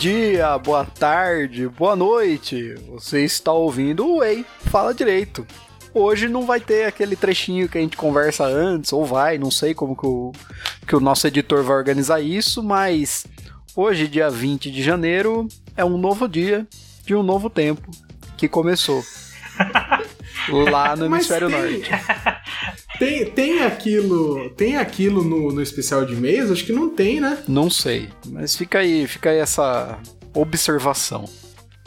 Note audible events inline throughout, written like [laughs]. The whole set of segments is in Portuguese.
Bom dia, boa tarde, boa noite. Você está ouvindo o Ei, fala direito. Hoje não vai ter aquele trechinho que a gente conversa antes, ou vai, não sei como que o, que o nosso editor vai organizar isso, mas hoje, dia 20 de janeiro, é um novo dia de um novo tempo que começou. [laughs] lá no hemisfério norte. Tem, tem aquilo, tem aquilo no, no especial de mês? Acho que não tem, né? Não sei, mas fica aí, fica aí essa observação.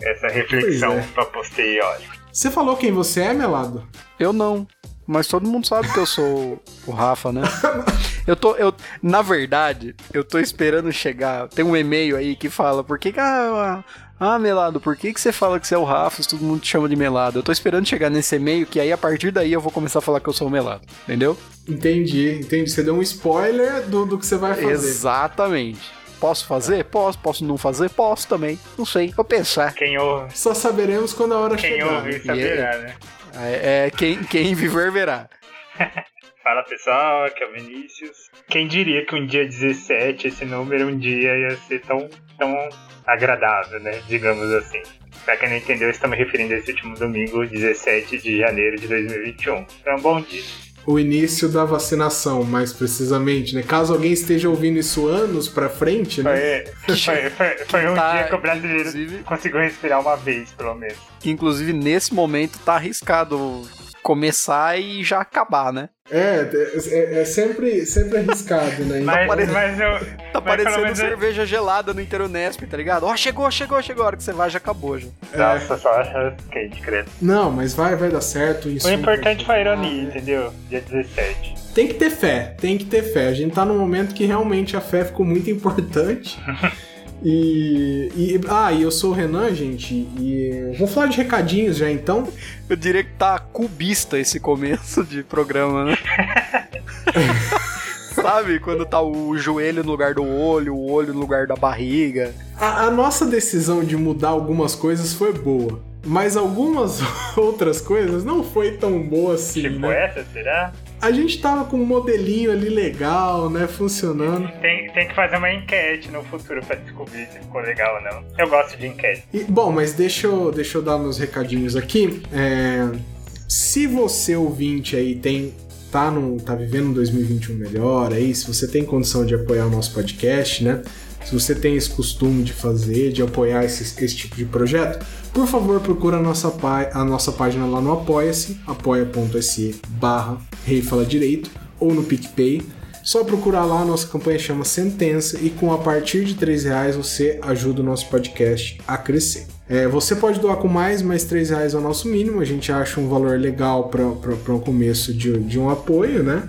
Essa reflexão Pois é. pra posteriori. Você falou quem você é, Melado? Eu não, mas todo mundo sabe que eu sou o Rafa, né? [laughs] Eu tô, eu, na verdade, eu tô esperando chegar. Tem um e-mail aí que fala, por que que, ah, ah, Melado, por que que você fala que você é o Rafa se todo mundo te chama de Melado? Eu tô esperando chegar nesse e-mail que aí a partir daí eu vou começar a falar que eu sou o Melado, entendeu? Entendi, entendi. Você deu um spoiler do, do que você vai fazer. Exatamente. Posso fazer? Posso. Posso não fazer? Posso também. Não sei. Vou pensar. Quem ouve, Só saberemos quando a hora quem chegar. ouve saberá, né? É, é, quem, quem viver verá. [laughs] Fala pessoal, aqui é o Vinícius. Quem diria que um dia 17, esse número um dia ia ser tão, tão agradável, né? Digamos assim. Pra quem não entendeu, estamos referindo a esse último domingo, 17 de janeiro de 2021. Então, bom dia. O início da vacinação, mais precisamente, né? Caso alguém esteja ouvindo isso anos pra frente, né? Foi, foi, [laughs] foi, foi um tá, dia que o brasileiro inclusive- conseguiu respirar uma vez, pelo menos. Que inclusive nesse momento tá arriscado começar e já acabar, né? É, é, é sempre, sempre arriscado, né? Mas, pare- mas eu. Tá mas parecendo eu- cerveja gelada no Interunesp, tá ligado? Ó, chegou, chegou, chegou. A hora que você vai já acabou já. Nossa, só acha quente, credo. Não, mas vai, vai dar certo. Isso O importante foi a ironia, entendeu? Dia 17. Tem que ter fé, tem que ter fé. A gente tá num momento que realmente a fé ficou muito importante. [laughs] E, e- Ah, e eu sou o Renan, gente, e vou falar de recadinhos já então. Eu diria que tá cubista esse começo de programa, né? [laughs] Sabe quando tá o joelho no lugar do olho, o olho no lugar da barriga? A, a nossa decisão de mudar algumas coisas foi boa, mas algumas [laughs] outras coisas não foi tão boa assim, Tipo né? essa, será? A gente tava com um modelinho ali legal, né, funcionando. Tem, tem que fazer uma enquete no futuro pra descobrir se ficou legal ou não. Eu gosto de enquete. E, bom, mas deixa eu, deixa eu dar meus recadinhos aqui. É, se você ouvinte aí tem tá, no, tá vivendo um 2021 melhor aí, se você tem condição de apoiar o nosso podcast, né? Se você tem esse costume de fazer, de apoiar esse, esse tipo de projeto, por favor, procura a nossa, a nossa página lá no Apoia-se, apoia.se barra Rei Fala Direito, ou no PicPay. Só procurar lá, a nossa campanha chama Sentença e com a partir de R$ reais você ajuda o nosso podcast a crescer. É, você pode doar com mais, mas R$ reais é o nosso mínimo, a gente acha um valor legal para um começo de, de um apoio, né?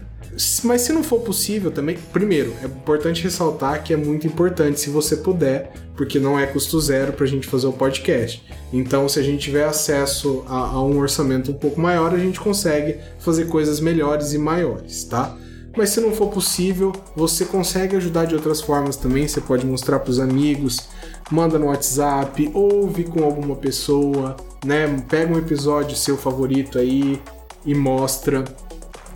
Mas se não for possível também, primeiro, é importante ressaltar que é muito importante se você puder, porque não é custo zero pra gente fazer o podcast. Então, se a gente tiver acesso a, a um orçamento um pouco maior, a gente consegue fazer coisas melhores e maiores, tá? Mas se não for possível, você consegue ajudar de outras formas também. Você pode mostrar para os amigos, manda no WhatsApp, ouve com alguma pessoa, né? Pega um episódio seu favorito aí e mostra.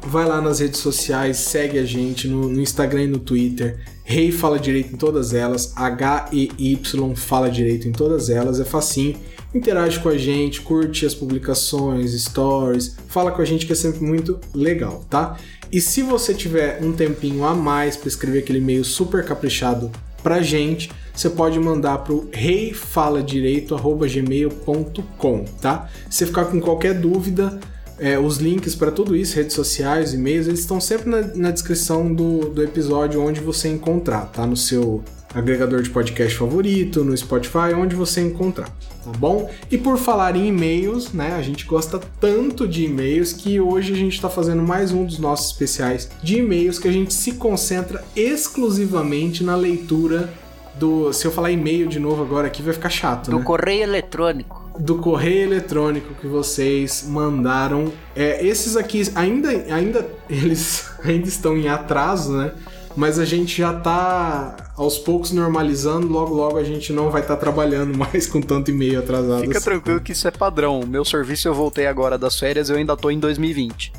Vai lá nas redes sociais, segue a gente no, no Instagram e no Twitter. Rei Fala Direito em todas elas, H-E-Y Fala Direito em todas elas, é facinho. Interage com a gente, curte as publicações, stories, fala com a gente que é sempre muito legal, tá? E se você tiver um tempinho a mais para escrever aquele e-mail super caprichado pra gente, você pode mandar pro reifaladireito@gmail.com, tá? Se ficar com qualquer dúvida, é, os links para tudo isso, redes sociais, e-mails, eles estão sempre na, na descrição do, do episódio onde você encontrar, tá? No seu agregador de podcast favorito, no Spotify, onde você encontrar, tá bom? E por falar em e-mails, né? A gente gosta tanto de e-mails que hoje a gente está fazendo mais um dos nossos especiais de e-mails que a gente se concentra exclusivamente na leitura do. Se eu falar e-mail de novo agora aqui, vai ficar chato, Do né? correio eletrônico. Do correio eletrônico que vocês mandaram. É, esses aqui ainda, ainda [laughs] eles ainda estão em atraso, né? Mas a gente já tá aos poucos normalizando, logo logo a gente não vai estar trabalhando [laughs] mais com tanto e-mail atrasado. Fica assim. tranquilo que isso é padrão. Meu serviço eu voltei agora das férias, eu ainda tô em 2020.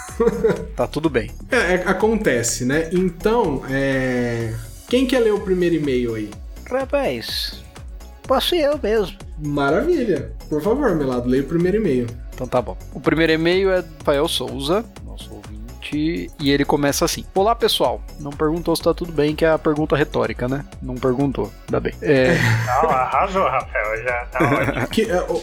[laughs] tá tudo bem. É, é, acontece, né? Então, é... quem quer ler o primeiro e-mail aí? Rapaz, posso eu mesmo. Maravilha. Por favor, Melado, leia o primeiro e-mail. Então tá bom. O primeiro e-mail é do Rafael Souza, nosso ouvinte, e ele começa assim: Olá pessoal, não perguntou se tá tudo bem, que é a pergunta retórica, né? Não perguntou, ainda bem. É, [laughs] Não, arrasou, Rafael, já tá ótimo. Que, é, o-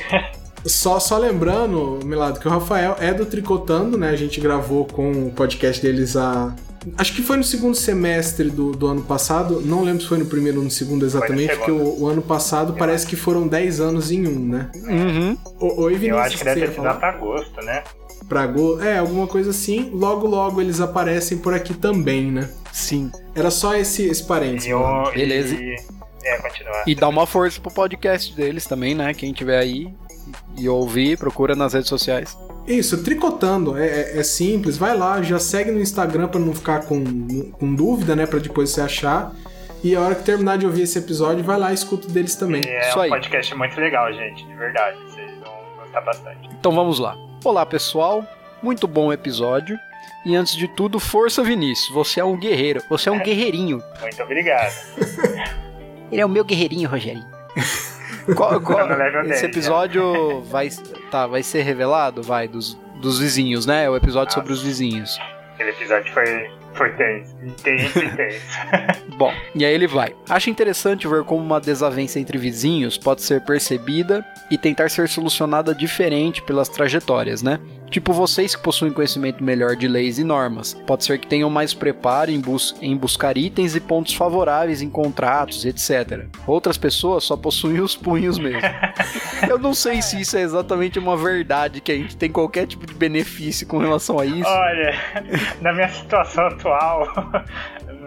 só, só lembrando, Melado, que o Rafael é do Tricotando, né? A gente gravou com o podcast deles a. Acho que foi no segundo semestre do, do ano passado. Não lembro se foi no primeiro ou no segundo exatamente, porque o, o ano passado parece que foram 10 anos em um, né? uhum. O, oi, Vinícius, Eu acho que deve ter sido pra agosto, né? Pra Go- É, alguma coisa assim. Logo, logo eles aparecem por aqui também, né? Sim. Era só esse, esse parênteses. E o. Beleza. E, é, continuar. E dá uma força pro podcast deles também, né? Quem tiver aí e ouvir, procura nas redes sociais. Isso, tricotando, é, é- é simples, vai lá, já segue no Instagram pra não ficar com, com dúvida, né, Pra depois você achar. E a hora que terminar de ouvir esse episódio, vai lá e escuta deles também. E é Isso um aí. podcast muito legal, gente, de verdade. Vocês vão gostar bastante. Então vamos lá. Olá pessoal, muito bom episódio. E antes de tudo, força Vinícius, você é um guerreiro, você é um [laughs] guerreirinho. Muito obrigado. Ele é o meu guerreirinho, Rogerinho. [laughs] Qual- [laughs] qual- level esse 10, episódio vai, tá, vai ser revelado? Vai, dos, dos vizinhos, né? É o episódio Ah. sobre os vizinhos. Aquele episódio foi, foi tenso. Intenso, intenso. [laughs] Bom, e aí ele vai. Acho interessante ver como uma desavença entre vizinhos pode ser percebida e tentar ser solucionada diferente pelas trajetórias, né? Tipo vocês que possuem conhecimento melhor de leis e normas. Pode ser que tenham mais preparo em, bus em buscar itens e pontos favoráveis em contratos, etc. Outras pessoas só possuem os punhos mesmo. [laughs] Eu não sei se isso é exatamente uma verdade, que a gente tem qualquer tipo de benefício com relação a isso. Olha, na minha situação atual,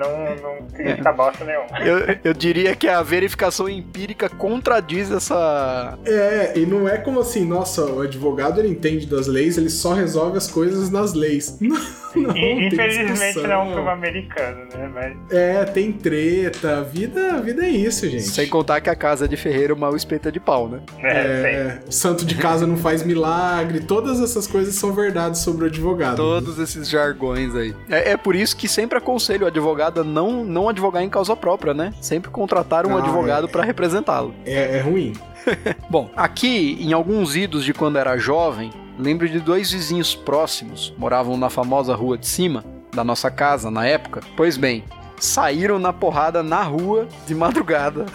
não, não significa bosta nenhuma. Eu, eu diria que a verificação empírica contradiz essa. É, e não é como assim, nossa, o advogado ele entende das leis, ele só resolve as coisas nas leis. [laughs] Não, não Infelizmente não é um filme americano, né? Mas É, tem treta, a vida, a vida é isso, gente. Sem contar que a casa de Ferreira mal espeta de pau, né? é, tem. É, o santo de casa não faz milagre, todas essas coisas são verdades sobre o advogado. Todos esses jargões aí. É, é por isso que sempre aconselho o advogado a não, não advogar em causa própria, né? Sempre contratar um Ah, advogado é. pra representá-lo. É, é ruim. [laughs] Bom, aqui, em alguns idos de quando era jovem, lembro de dois vizinhos próximos, moravam na famosa rua de cima da nossa casa na época. Pois bem, saíram na porrada na rua de madrugada.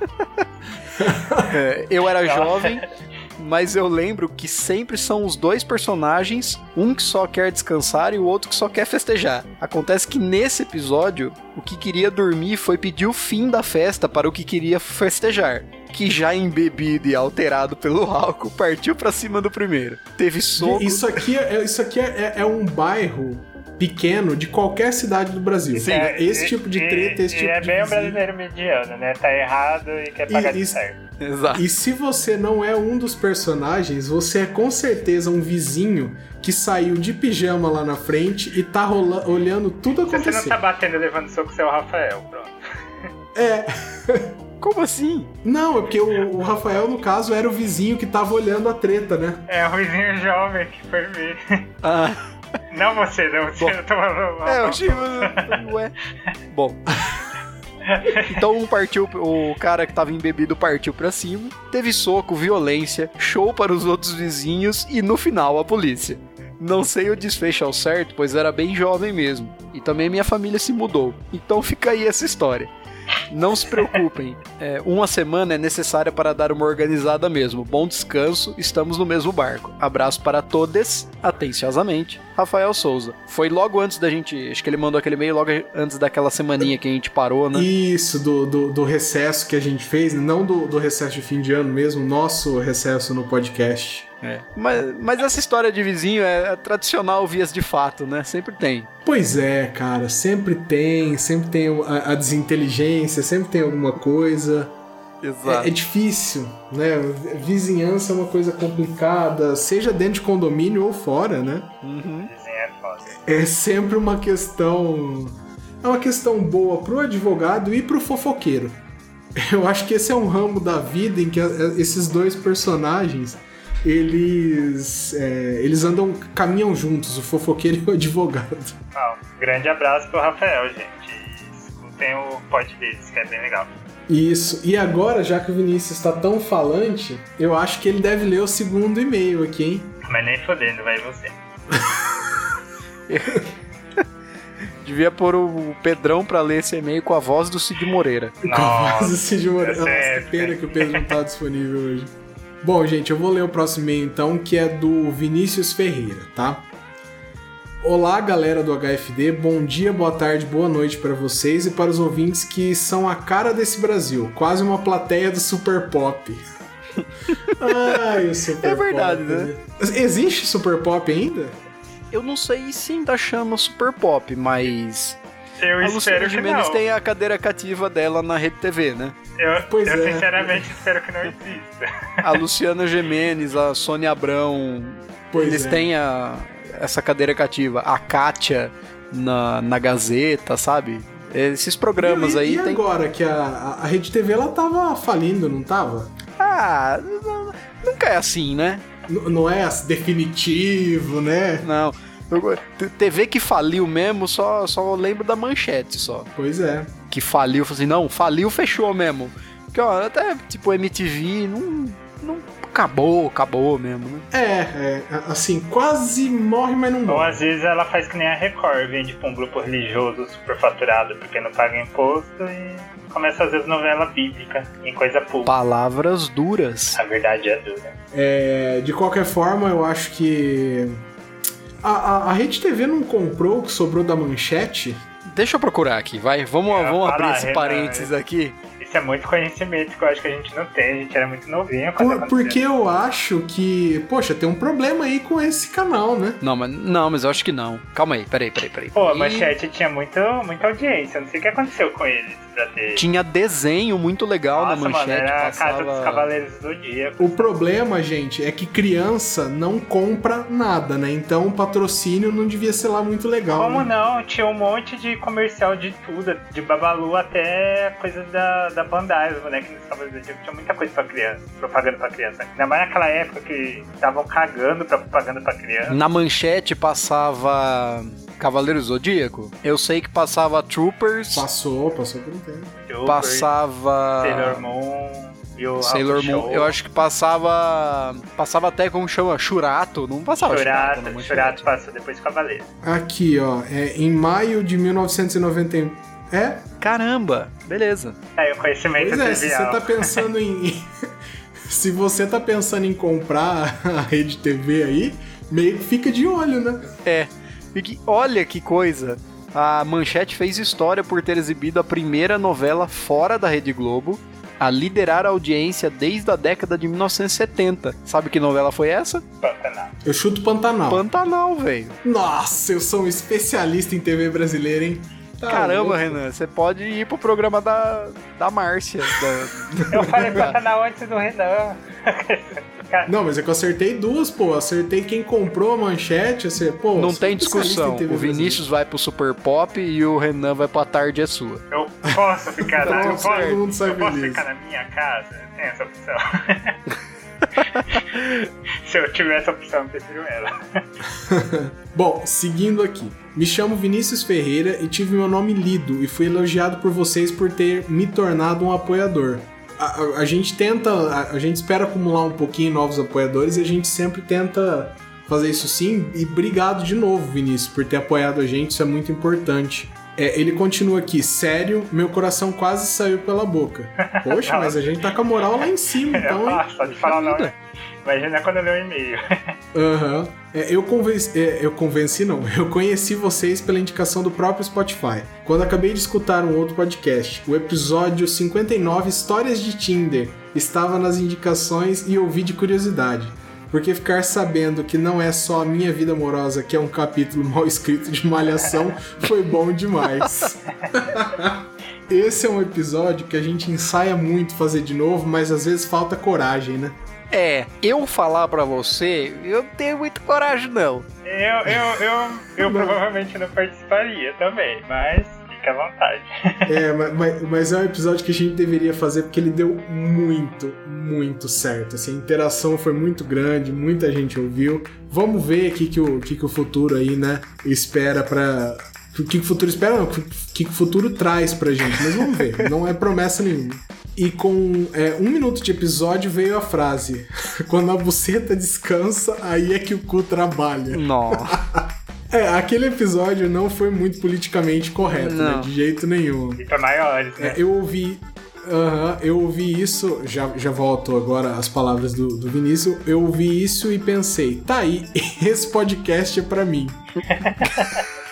[laughs] É, eu era jovem, [laughs] mas eu lembro que sempre são os dois personagens, um que só quer descansar e o outro que só quer festejar. Acontece que nesse episódio, o que queria dormir foi pedir o fim da festa para o que queria festejar. Que já embebido e alterado pelo [laughs] álcool, partiu pra cima do primeiro. Teve soco. Isso aqui, é, isso aqui é, é um bairro pequeno de qualquer cidade do Brasil. Sim. É, esse e- tipo de e- treta, esse e tipo é de bem o brasileiro mediano, né? Tá errado e quer pagar de isso- certo. [laughs] Exato. E se você não é um dos personagens, você é com certeza um vizinho que saiu de pijama lá na frente e tá rola- olhando tudo Se você não acontecer. tá batendo e levando soco, você é o Rafael, pronto. É. [laughs] Como assim? Não, é porque o, o Rafael, no caso, era o vizinho que tava olhando a treta, né? É o Ruizinho jovem que foi ver. Ah, Não você, não você. Bom. Eu tô falando. é, eu achei. [laughs] Ué. Bom. Então um partiu, o cara que tava embebido partiu pra cima, teve soco, violência, show para os outros vizinhos e no final a polícia. Não sei o desfecho ao certo, pois era bem jovem mesmo. E também minha família se mudou. Então fica aí essa história. Não se preocupem, é, uma semana é necessária para dar uma organizada mesmo. Bom descanso, estamos no mesmo barco. Abraço para todos, atenciosamente. Rafael Souza. Foi logo antes da gente. Acho que ele mandou aquele e-mail logo antes daquela semaninha que a gente parou, né? Isso, do, do, do recesso que a gente fez, não do, do recesso de fim de ano mesmo, nosso recesso no podcast. É. Mas, mas essa história de vizinho é, é tradicional vias de fato, né? Sempre tem. Pois é, cara, sempre tem, sempre tem a, a desinteligência, sempre tem alguma coisa. É, é difícil, né? Vizinhança é uma coisa complicada, seja dentro de condomínio ou fora, né? Uhum. É. É sempre uma questão. É uma questão boa pro advogado e pro fofoqueiro. [laughs] Eu acho que esse é um ramo da vida em que esses dois personagens eles é, eles andam caminham juntos, o fofoqueiro [laughs] e o advogado. Ah, um grande abraço pro Rafael, gente. Escutem o pod deles, que é bem legal. Isso. E agora, já que o Vinícius está tão falante, eu acho que ele deve ler o segundo e-mail aqui, hein? Mas nem fodendo, vai você. [laughs] Devia pôr o Pedrão pra ler esse e-mail com a voz do Cid Moreira. Mas [laughs] o Cid Moreira. tá Nossa, que pena que o Pedro não tá disponível hoje. Bom, gente, eu vou ler o próximo e-mail então, que é do Vinícius Ferreira, tá? Olá, galera do HFD. Bom dia, boa tarde, boa noite para vocês e para os ouvintes que são a cara desse Brasil, quase uma plateia do Super Pop. [laughs] Ai, o Super É verdade, Pop, né? Existe Super Pop ainda? Eu não sei se ainda chama Super Pop, mas Eu a espero Luciana que Gimenez não. tem a cadeira cativa dela na Rede TV, né? Eu, Pois eu é. sinceramente espero que não exista. A Luciana Gimenez, a Sônia Abrão, Pois eles é. têm a, essa cadeira cativa. A Kátia na, na Gazeta, sabe? Esses programas e, aí e tem. agora que a, a, Rede TV ela tava falindo, não tava? Ah, nunca é assim, né? N- não é assim, definitivo, né? Não. TV que faliu mesmo, só, só lembro da manchete só. Pois é. Que faliu, falei assim, não, faliu, fechou mesmo. Porque, ó, até tipo MTV, não, não acabou, acabou mesmo, né? É, é, assim, quase morre, mas não Ou morre. às vezes ela faz que nem a Record, vende pra um grupo religioso superfaturado porque não paga imposto e começa a fazer novela bíblica em coisa pública. Palavras duras. A verdade é dura. É, de qualquer forma, eu acho que. A, a, a Rede TV não comprou o que sobrou da manchete? Deixa eu procurar aqui, vai. Vamos, ia vamos abrir esse Renan, parênteses aqui. Isso é muito conhecimento que eu acho que a gente não tem. A gente era muito novinho quando Por- porque eu acho que, poxa, tem um problema aí com esse canal, né? Não, mas, não, mas eu acho que não. Calma aí, peraí, peraí, peraí. Pô, a E manchete tinha muito, muita audiência. Não sei o que aconteceu com eles pra ter. Tinha desenho muito legal Nossa, na manchete. mano, era a passava... Casa dos Cavaleiros do Zodíaco. O problema, gente, é que criança não compra nada, né? Então o patrocínio não devia ser lá muito legal. Como né? não? Tinha um monte de comercial de tudo, de Babalu até coisas da, da Bandai, os bonecos dos Cavaleiros do Zodíaco. Tinha muita coisa pra criança, propaganda pra criança. Ainda mais naquela época que estavam cagando pra propaganda pra criança. Na manchete passava Cavaleiro Zodíaco. Eu sei que passava Troopers, Passou, passou por Super, passava Sailor Moon e o Sailor Moon. Show. Eu acho que passava passava até como chama Churato, não passava Churato, Churato. Churato passou depois de Cavaleiro. Aqui, ó, é em maio de 1990. É? Caramba, beleza. Aí o conhecimento Pois é, se você trivial. tá pensando em. [laughs] [laughs] se você tá pensando em comprar a rede TV aí, meio que fica de olho, né? É. Que- olha que coisa. A Manchete fez história por ter exibido a primeira novela fora da Rede Globo a liderar a audiência desde a década de 1970. Sabe que novela foi essa? Pantanal. Eu chuto Pantanal. Pantanal, velho. Nossa, eu sou um especialista em TV brasileira, hein? Tá Caramba, louco. Renan, você pode ir pro programa da, da Márcia. da- Eu falei Pantanal antes do Renan. [laughs] Cara, Não, mas é que eu acertei duas, pô. Acertei quem comprou a manchete. Assim, pô, Não tem discussão. O Vinícius vai pro Super Pop e o Renan vai pro A Tarde é Sua. eu posso ficar na, eu posso, todo mundo sai eu posso feliz. ficar na minha casa? Tem essa opção. [laughs] Se eu tiver essa opção, eu prefiro ela. [laughs] Bom, seguindo aqui. Me chamo Vinícius Ferreira e tive meu nome lido e fui elogiado por vocês por ter me tornado um apoiador. A, a- gente tenta, a, a gente espera acumular um pouquinho novos apoiadores e a gente sempre tenta fazer isso sim. E obrigado de novo, Vinícius, por ter apoiado a gente, isso é muito importante. É, ele continua aqui, sério, meu coração quase saiu pela boca. Poxa, [laughs] mas a gente tá com a moral lá em cima, então. hein? Nossa, pode falar o nome. vida. Imagina quando eu ler o e-mail. [laughs] Aham. É, eu convenci. é, eu convenci, não. [laughs] Eu conheci vocês pela indicação do próprio Spotify. Quando acabei de escutar um outro podcast, o episódio 59 Histórias de Tinder estava nas indicações e ouvi de curiosidade. Porque ficar sabendo que não é só a minha vida amorosa que é um capítulo [laughs] mal escrito de malhação foi bom demais. [laughs] Esse é um episódio que a gente ensaia muito fazer de novo, mas às vezes falta coragem, né? É, eu falar pra você, eu não tenho muita coragem, não. Eu, eu, eu, eu Não. provavelmente não participaria também, mas fica à vontade. [laughs] É, ma- ma- mas, é um episódio que a gente deveria fazer porque ele deu muito, muito certo. Assim, a interação foi muito grande, muita gente ouviu. Vamos ver o que, que, o, que, que o futuro aí, né, espera pra. O que, o futuro espera, não, o que, que o futuro traz pra gente. Mas vamos ver, não é promessa nenhuma. E com é, um minuto de episódio veio a frase: [laughs] Quando a buceta descansa, aí é que o cu trabalha. Nossa. [laughs] É, aquele episódio não foi muito politicamente correto, né? De jeito nenhum. E pra maiores, né? É, eu ouvi. aham, eu ouvi isso, já, já volto agora às palavras do, do Vinícius. Eu ouvi isso e pensei, tá aí, [laughs] esse podcast é pra mim. [laughs]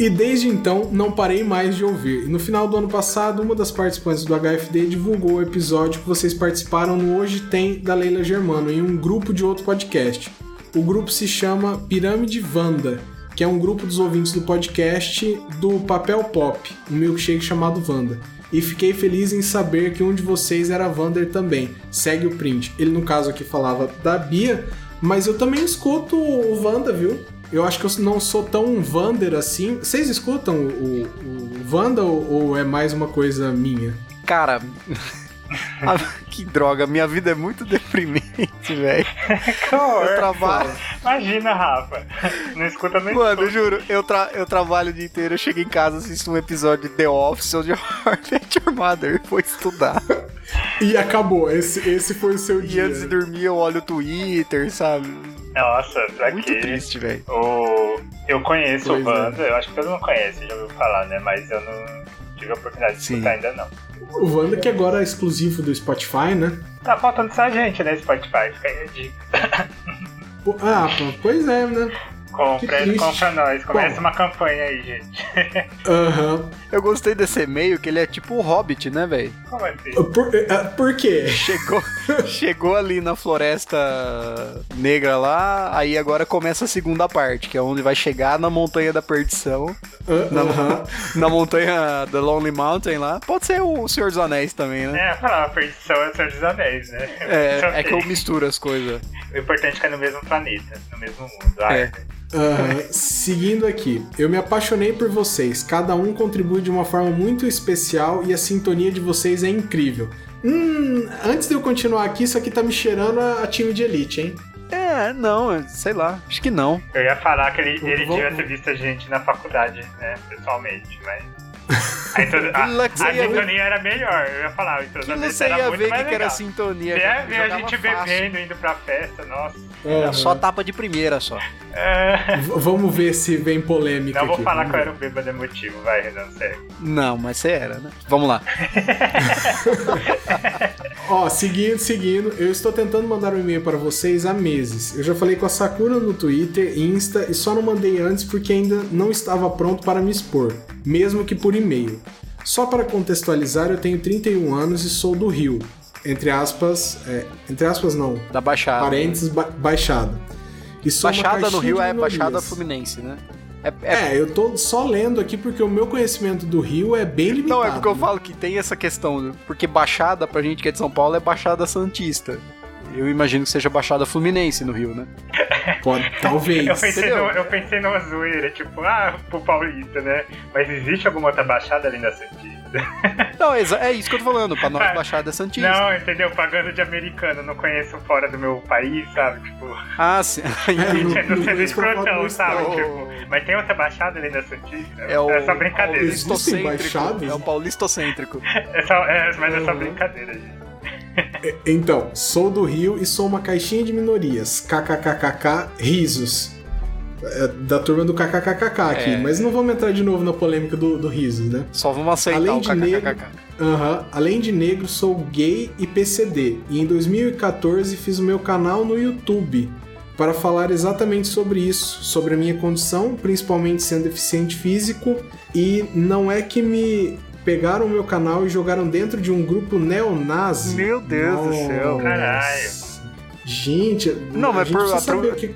E desde então não parei mais de ouvir. No final do ano passado, uma das participantes do HFD divulgou o episódio que vocês participaram no Hoje Tem da Leila Germano em um grupo de outro podcast. O grupo se chama Pirâmide Vanda, que é um grupo dos ouvintes do podcast do Papel Pop, um milkshake chamado Vanda. E fiquei feliz em saber que um de vocês era Vander também. Segue o print. Ele, no caso aqui, falava da Bia, mas eu também escuto o Vanda, viu? Eu acho que eu não sou tão um Vander assim. Vocês escutam o, o Wanda ou, ou é mais uma coisa minha? Cara. [laughs] que droga, minha vida é muito [laughs] deprimente, velho. [laughs] Eu trabalho. Imagina, Rafa. Não escuta nem Mano, eu juro, eu, tra eu trabalho o dia inteiro, eu chego em casa, assisto um episódio de The Office ou de [laughs] Met Your Mother, vou estudar. E acabou. Esse, esse foi o seu E dia. antes de dormir eu olho o Twitter, sabe? Nossa, pra Muito quê? triste, velho. O... Eu conheço Pois o é. Wanda, eu acho que todo mundo conhece, já ouviu falar, né? Mas eu não tive a oportunidade de Sim. escutar ainda não. O Wanda que agora é exclusivo do Spotify, né? Tá faltando só gente, né, Spotify? Fica aí a dica. Ah, pois é, né? Triste. compra nós. Começa Bom. uma campanha aí, gente. [laughs] Aham. Eu gostei desse e-mail, que ele é tipo o Hobbit, né, velho? Como assim? Por, ah, por quê? Chegou, [laughs] chegou ali na floresta negra lá, aí agora começa a segunda parte, que é onde vai chegar na Montanha da Perdição, Ah, na, Aham. na montanha da Lonely Mountain lá. Pode ser o Senhor dos Anéis também, né? É, falar, a perdição é o Senhor dos Anéis, né? É, [laughs] é que eu misturo as coisas. O importante é que é no mesmo planeta, no mesmo mundo. Ah, É. Aham. Seguindo aqui, eu me apaixonei por vocês. Cada um contribui de uma forma muito especial e a sintonia de vocês é incrível. Hum, antes de eu continuar aqui, isso aqui tá me cheirando a, a time de elite, hein? É, não, sei lá, acho que não. Eu ia falar que ele, ele devia ter visto a gente na faculdade, né? Pessoalmente, mas. [laughs] A, intro- a, a sintonia era melhor, eu ia falar, o Que entrosamento você era ia muito ver mais que, que era legal. sintonia. Cara, ver a jogava gente fácil. bebendo, indo pra festa, nossa. Aham. Só tapa de primeira só. É, Vamos ver se vem polêmica Não vou aqui. falar vamos que eu ver. era o bêbado emotivo, vai, Renan, sério. Não, mas você era, né? Vamos lá. [laughs] Ó, seguindo, seguindo, eu estou tentando mandar um e-mail para vocês há meses. Eu já falei com a Sakura no Twitter, Insta e só não mandei antes porque ainda não estava pronto para me expor, mesmo que por e-mail. Só para contextualizar, eu tenho 31 anos e sou do Rio. Entre aspas, é, entre aspas não, Da Baixada. parênteses, ba Baixada. E sou Baixada no Rio é. Baixada Fluminense, né? É, é- É, eu tô só lendo aqui porque o meu conhecimento do Rio é bem limitado. Não, é porque eu né? falo que tem essa questão, né? porque Baixada pra gente que é de São Paulo é Baixada Santista. Eu imagino que seja Baixada Fluminense no Rio, né? [laughs] Pode, talvez. Eu pensei, no, eu pensei numa zoeira, tipo, ah, pro paulista, né? Mas existe alguma outra baixada além da Santista? [laughs] Não, é, é isso que eu tô falando, pra nós Baixada é Santista. Não, entendeu? Pagando de americano, não conheço fora do meu país, sabe? Tipo, Ah, sim. [laughs] É, não- não sendo escrotão, sabe? estado. Tipo, mas tem outra baixada além da Santista? É o é só brincadeira. Paulistocêntrico. É o paulistocêntrico. É só, é, mas é só Uhum. brincadeira, gente. Então, sou do Rio e sou uma caixinha de minorias. KKKKK, risos. É, da turma do KKKKK aqui. É. Mas não vamos entrar de novo na polêmica do, do risos, né? Só vamos aceitar Além o de negro-. Além de negro, sou gay e PCD. E em 2014 fiz o meu canal no YouTube para falar exatamente sobre isso, sobre a minha condição, principalmente sendo deficiente físico. E não é que me pegaram o meu canal e jogaram dentro de um grupo neonazi. Meu Deus do céu. Nossa. Caralho. Gente, Não, a mas gente por, precisa que...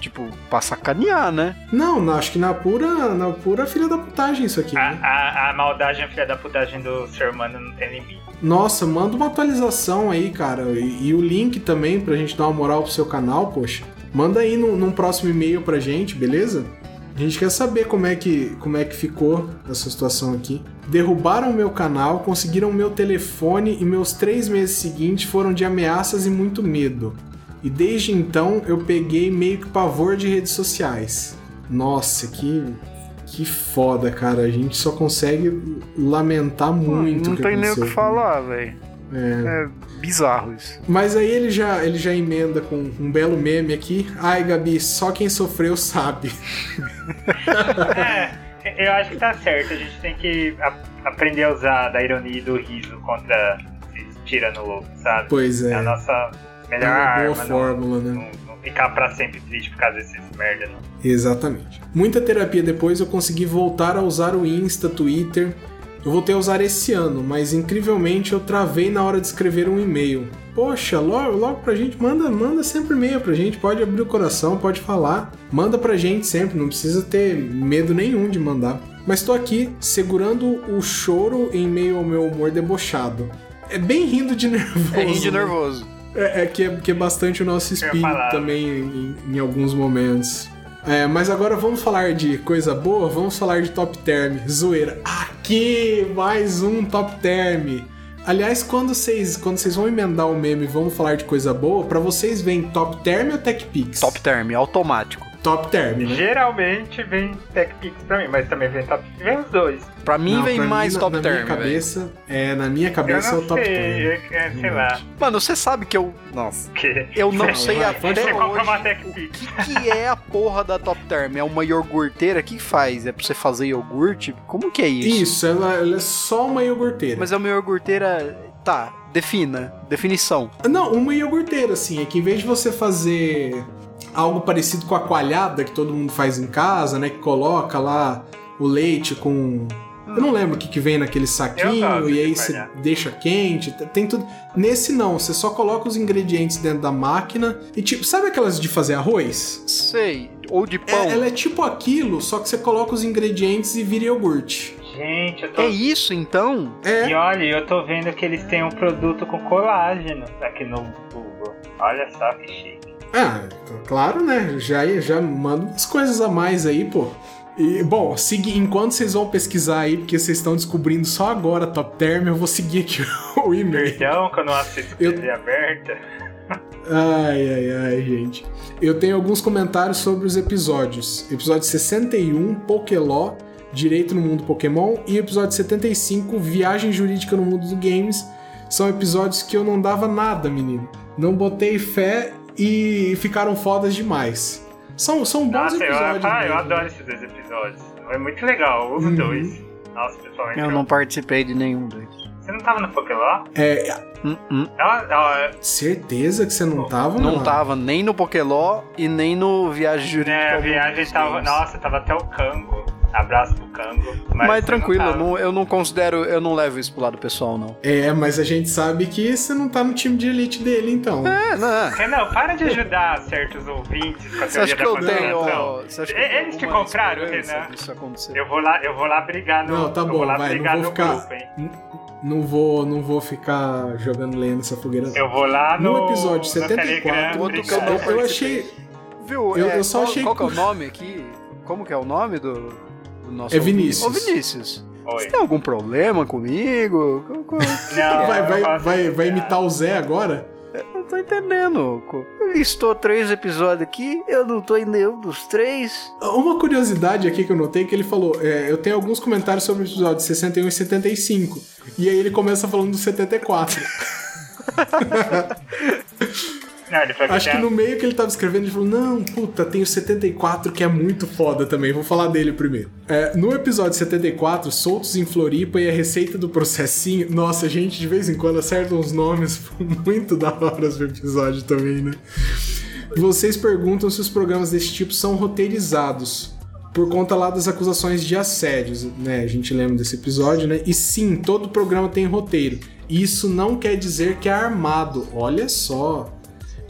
tipo, pra sacanear, né? Não, não, acho que na pura, na pura filha da putagem isso aqui, A, né? a, a maldade, a filha da putagem do ser humano não tem limite. Nossa, manda uma atualização aí, cara. E, e o link também pra gente dar uma moral pro seu canal, poxa. Manda aí num, num próximo e-mail pra gente, beleza? A gente quer saber como é que, como é que ficou essa situação aqui. Derrubaram o meu canal, conseguiram o meu telefone e meus três meses seguintes foram de ameaças e muito medo. E desde então eu peguei meio que pavor de redes sociais. Nossa, que, Que foda, cara. A gente só consegue lamentar muito. Não que tem nem o que falar, velho. É. É bizarro isso. Mas aí ele já, ele já emenda com um belo meme aqui. Ai, Gabi, só quem sofreu sabe. [laughs] [laughs] É, eu acho que tá certo. A gente tem que a- aprender a usar da ironia e do riso contra esses tira no louco, sabe? Pois é. É a nossa É melhor uma boa arma. fórmula, não, né? não, não ficar pra sempre triste por causa desses merda, não. Exatamente. Muita terapia depois eu consegui voltar a usar o Insta, Twitter. Eu voltei a usar esse ano, mas incrivelmente eu travei na hora de escrever um e-mail. Poxa, logo, logo pra gente, manda, manda sempre e-mail pra gente, pode abrir o coração, pode falar. Manda pra gente sempre, não precisa ter medo nenhum de mandar. Mas tô aqui segurando o choro em meio ao meu humor debochado. É bem rindo de [laughs] nervoso. É rindo de né? nervoso. É, é que, é que é bastante o nosso espírito também em, em alguns momentos. É, mas agora vamos falar de coisa boa, vamos falar de top term. Zoeira. Aqui, mais um top term. Aliás, quando vocês, quando vocês vão emendar o meme e vamos falar de coisa boa, pra vocês vem top term ou tech pix? Top term, automático. Top term, né? Geralmente vem TechPix pra mim, mas também vem Top Vem os dois. Pra mim Não, vem pra mais na- top na term, minha velho. cabeça, é, na minha Eu cabeça é o top sei, term. eu, é, sei lá. Mano, você sabe que eu. Nossa. Que... Eu não sei vai, até Você compra uma hoje TechPix. o que, que é a porra da top term. É uma iogurteira? O que que faz? É pra você fazer iogurte? Como que é isso? Isso, ela, ela é só uma iogurteira. Mas é uma iogurteira. Tá, defina. Definição. Não, uma iogurteira, assim. É que em vez de você fazer algo parecido com a coalhada que todo mundo faz em casa, né? Que coloca lá o leite com. Eu não lembro o que, que vem naquele saquinho e aí você coalhada. deixa quente. Tem tudo. Nesse não, você só coloca os ingredientes dentro da máquina e tipo, sabe aquelas de fazer arroz? Sei. Ou de É, pão. ela é tipo aquilo, só que você coloca os ingredientes e vira iogurte. Gente, eu tô. É isso então? E É. olha, eu tô vendo que eles têm um produto com colágeno aqui no Google. Olha só que chique. Ah, claro, né? Já, já manda umas coisas a mais aí, pô. E, bom, segui, enquanto vocês vão pesquisar aí, porque vocês estão descobrindo só agora Top Term, eu vou seguir aqui [laughs] o e-mail. Perdão que eu não assisto Eu- TV aberta. [laughs] Ai, ai, ai, gente. Eu tenho alguns comentários sobre os episódios. Episódio 61, Pokéló, Direito no Mundo Pokémon, e episódio 75, Viagem Jurídica no Mundo dos Games. São episódios que eu não dava nada, menino. Não botei fé e ficaram fodas demais. São, são bons Nossa, eu, episódios. ah, eu mesmo. adoro esses dois episódios. É muito legal, os Uhum. dois. Nossa, pessoalmente. Eu não participei de nenhum deles. Você não tava no Pokémon? É, Hum, hum. Ah, ah, certeza que você não tava, Não mano? tava nem no Pokéló e nem no Viagem Jurídica. né, a viagem tava. Games. Nossa, tava até o Cango. Abraço pro Cango. Mas, Mas, tranquilo, não eu não, eu não considero, eu não levo isso pro lado pessoal, não. É, mas a gente sabe que você não tá no time de elite dele, então. É, não. Renan, para de ajudar certos ouvintes com a Você acha teoria que da eu tenho. conspiração. Você acha que eu tenho eles te compraram, Renan? acontecer? Eu vou lá, eu vou lá brigar no. Não, tá eu bom, vou lá vai, brigar não vou no ficar- grupo, hein? Não vou, não vou ficar jogando lenha nessa fogueira. Eu vou lá no. No episódio no 74, Telegram outro eu Eu, achei. Viu? Eu- é, eu só qual, achei qual que é o nome aqui? Como que é o nome do nosso É? Vinícius. Ô, Vinícius. Oi. Você tem algum problema comigo? Co- co- [laughs] Não, Vai, eu vai, vai, vai imitar o Zé agora? Não tô entendendo. co- Listou três episódios aqui, eu não tô em nenhum dos três. Uma curiosidade aqui que eu notei que ele falou: é, eu tenho alguns comentários sobre o episódio 61 e 75. E aí ele começa falando do 74. [laughs] Não, ele falou Acho que no meio que ele tava escrevendo, ele falou: Não, puta, tem o 74 que é muito foda também, vou falar dele primeiro. É, no episódio 74, Soltos em Floripa e a receita do processinho. Nossa, a gente de vez em quando acerta uns nomes [laughs] muito da hora do episódio também, né? Vocês perguntam se os programas desse tipo são roteirizados. Por conta lá das acusações de assédios, né? A gente lembra desse episódio, né? E sim, todo programa tem roteiro. Isso não quer dizer que é armado. Olha só.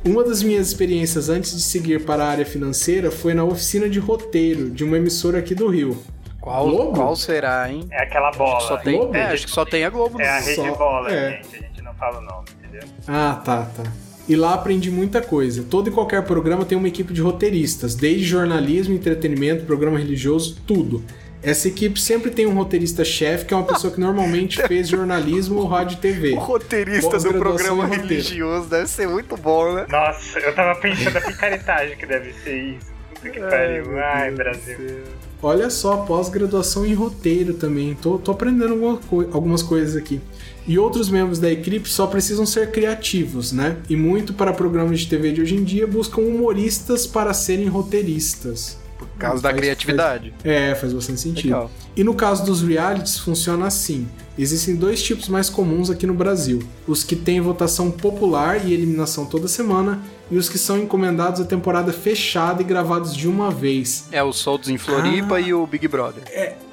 Uma das minhas experiências antes de seguir para a área financeira foi na oficina de roteiro de uma emissora aqui do Rio. Qual, Globo? qual será, hein? É aquela bola. Só tem, Globo? é, acho que só tem a Globo. É a rede Só- bola, é. gente. A gente não fala o nome, entendeu? Ah, tá, tá. E lá aprendi muita coisa. Todo e qualquer programa tem uma equipe de roteiristas, desde jornalismo, entretenimento, programa religioso, tudo. Essa equipe sempre tem um roteirista-chefe, que é uma pessoa que normalmente [laughs] fez jornalismo ou rádio e TV. O roteirista do programa religioso deve ser muito bom, né? Nossa, eu tava pensando a picaretagem que deve ser isso. Puta que pariu. Ai, Brasil. Olha só, pós-graduação em roteiro também. Tô, tô aprendendo alguma co- algumas coisas aqui. E outros membros da equipe só precisam ser criativos, né? E muito para programas de TV de hoje em dia buscam humoristas para serem roteiristas. Por causa Hum, da faz- criatividade. É, faz bastante sentido. Legal. E no caso dos realities, funciona assim. Existem dois tipos mais comuns aqui no Brasil: os que têm votação popular e eliminação toda semana, e os que são encomendados a temporada fechada e gravados de uma vez. É o Soldos em Floripa Ah. e o Big Brother.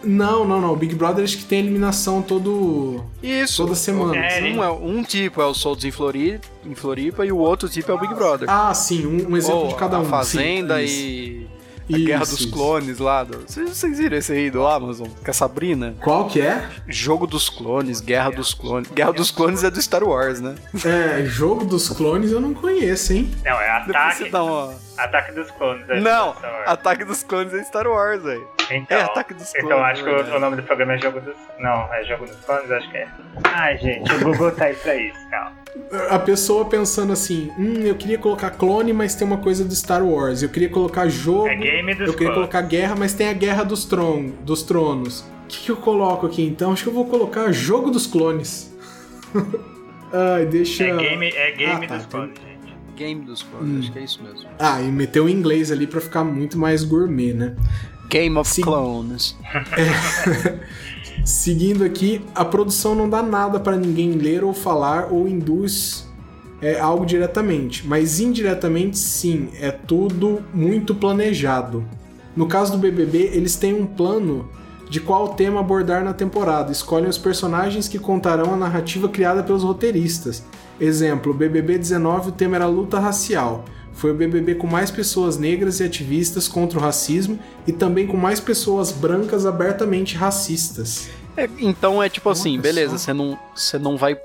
Não, não, não. O Big Brother acho que tem eliminação todo. Isso. Toda semana. É, Um, é- um tipo é o Soldos em Floripa, em Floripa e o outro tipo é o Big Brother. Ah, sim, um, um exemplo Ou de cada um. a sim, Fazenda isso. e Isso, Guerra dos isso. Clones lá. Do... Vocês, vocês viram esse aí do Amazon? Com a Sabrina? Qual que é? Jogo dos Clones, Guerra dos Clones. Guerra dos Clones é do Star Wars, né? É, Jogo dos Clones eu não conheço, hein? Não, é Depois ataque, você dá uma... ataque dos clones. é Não! Star Wars. Ataque dos Clones é Star Wars, velho. Então, é Ataque dos Então Clones, acho que o, o nome do programa é Jogo dos. Não, é Jogo dos Clones? Acho que é. Ai, gente, o Google tá aí pra isso, calma. A pessoa pensando assim, hum, eu queria colocar clone, mas tem uma coisa do Star Wars. Eu queria colocar jogo. É game dos Eu queria clones. colocar guerra, mas tem a guerra dos, tron dos tronos. O que, que eu coloco aqui então? Acho que eu vou colocar jogo dos clones. [laughs] Ai, deixa. É game, é game Ah, tá, dos tem- clones, gente. Game dos Clones, Hum. acho que é isso mesmo. Ah, e meteu o inglês ali pra ficar muito mais gourmet, né? Game of Sim. Clones. [laughs] Seguindo aqui, a produção não dá nada pra ninguém ler ou falar ou induz é, algo diretamente, mas indiretamente sim, é tudo muito planejado. No caso do BBB, eles têm um plano de qual tema abordar na temporada, escolhem os personagens que contarão a narrativa criada pelos roteiristas. Exemplo, BBB 19 o tema era luta racial. Foi o BBB com mais pessoas negras e ativistas contra o racismo e também com mais pessoas brancas abertamente racistas. É, então é tipo assim, beleza, você não, você não vai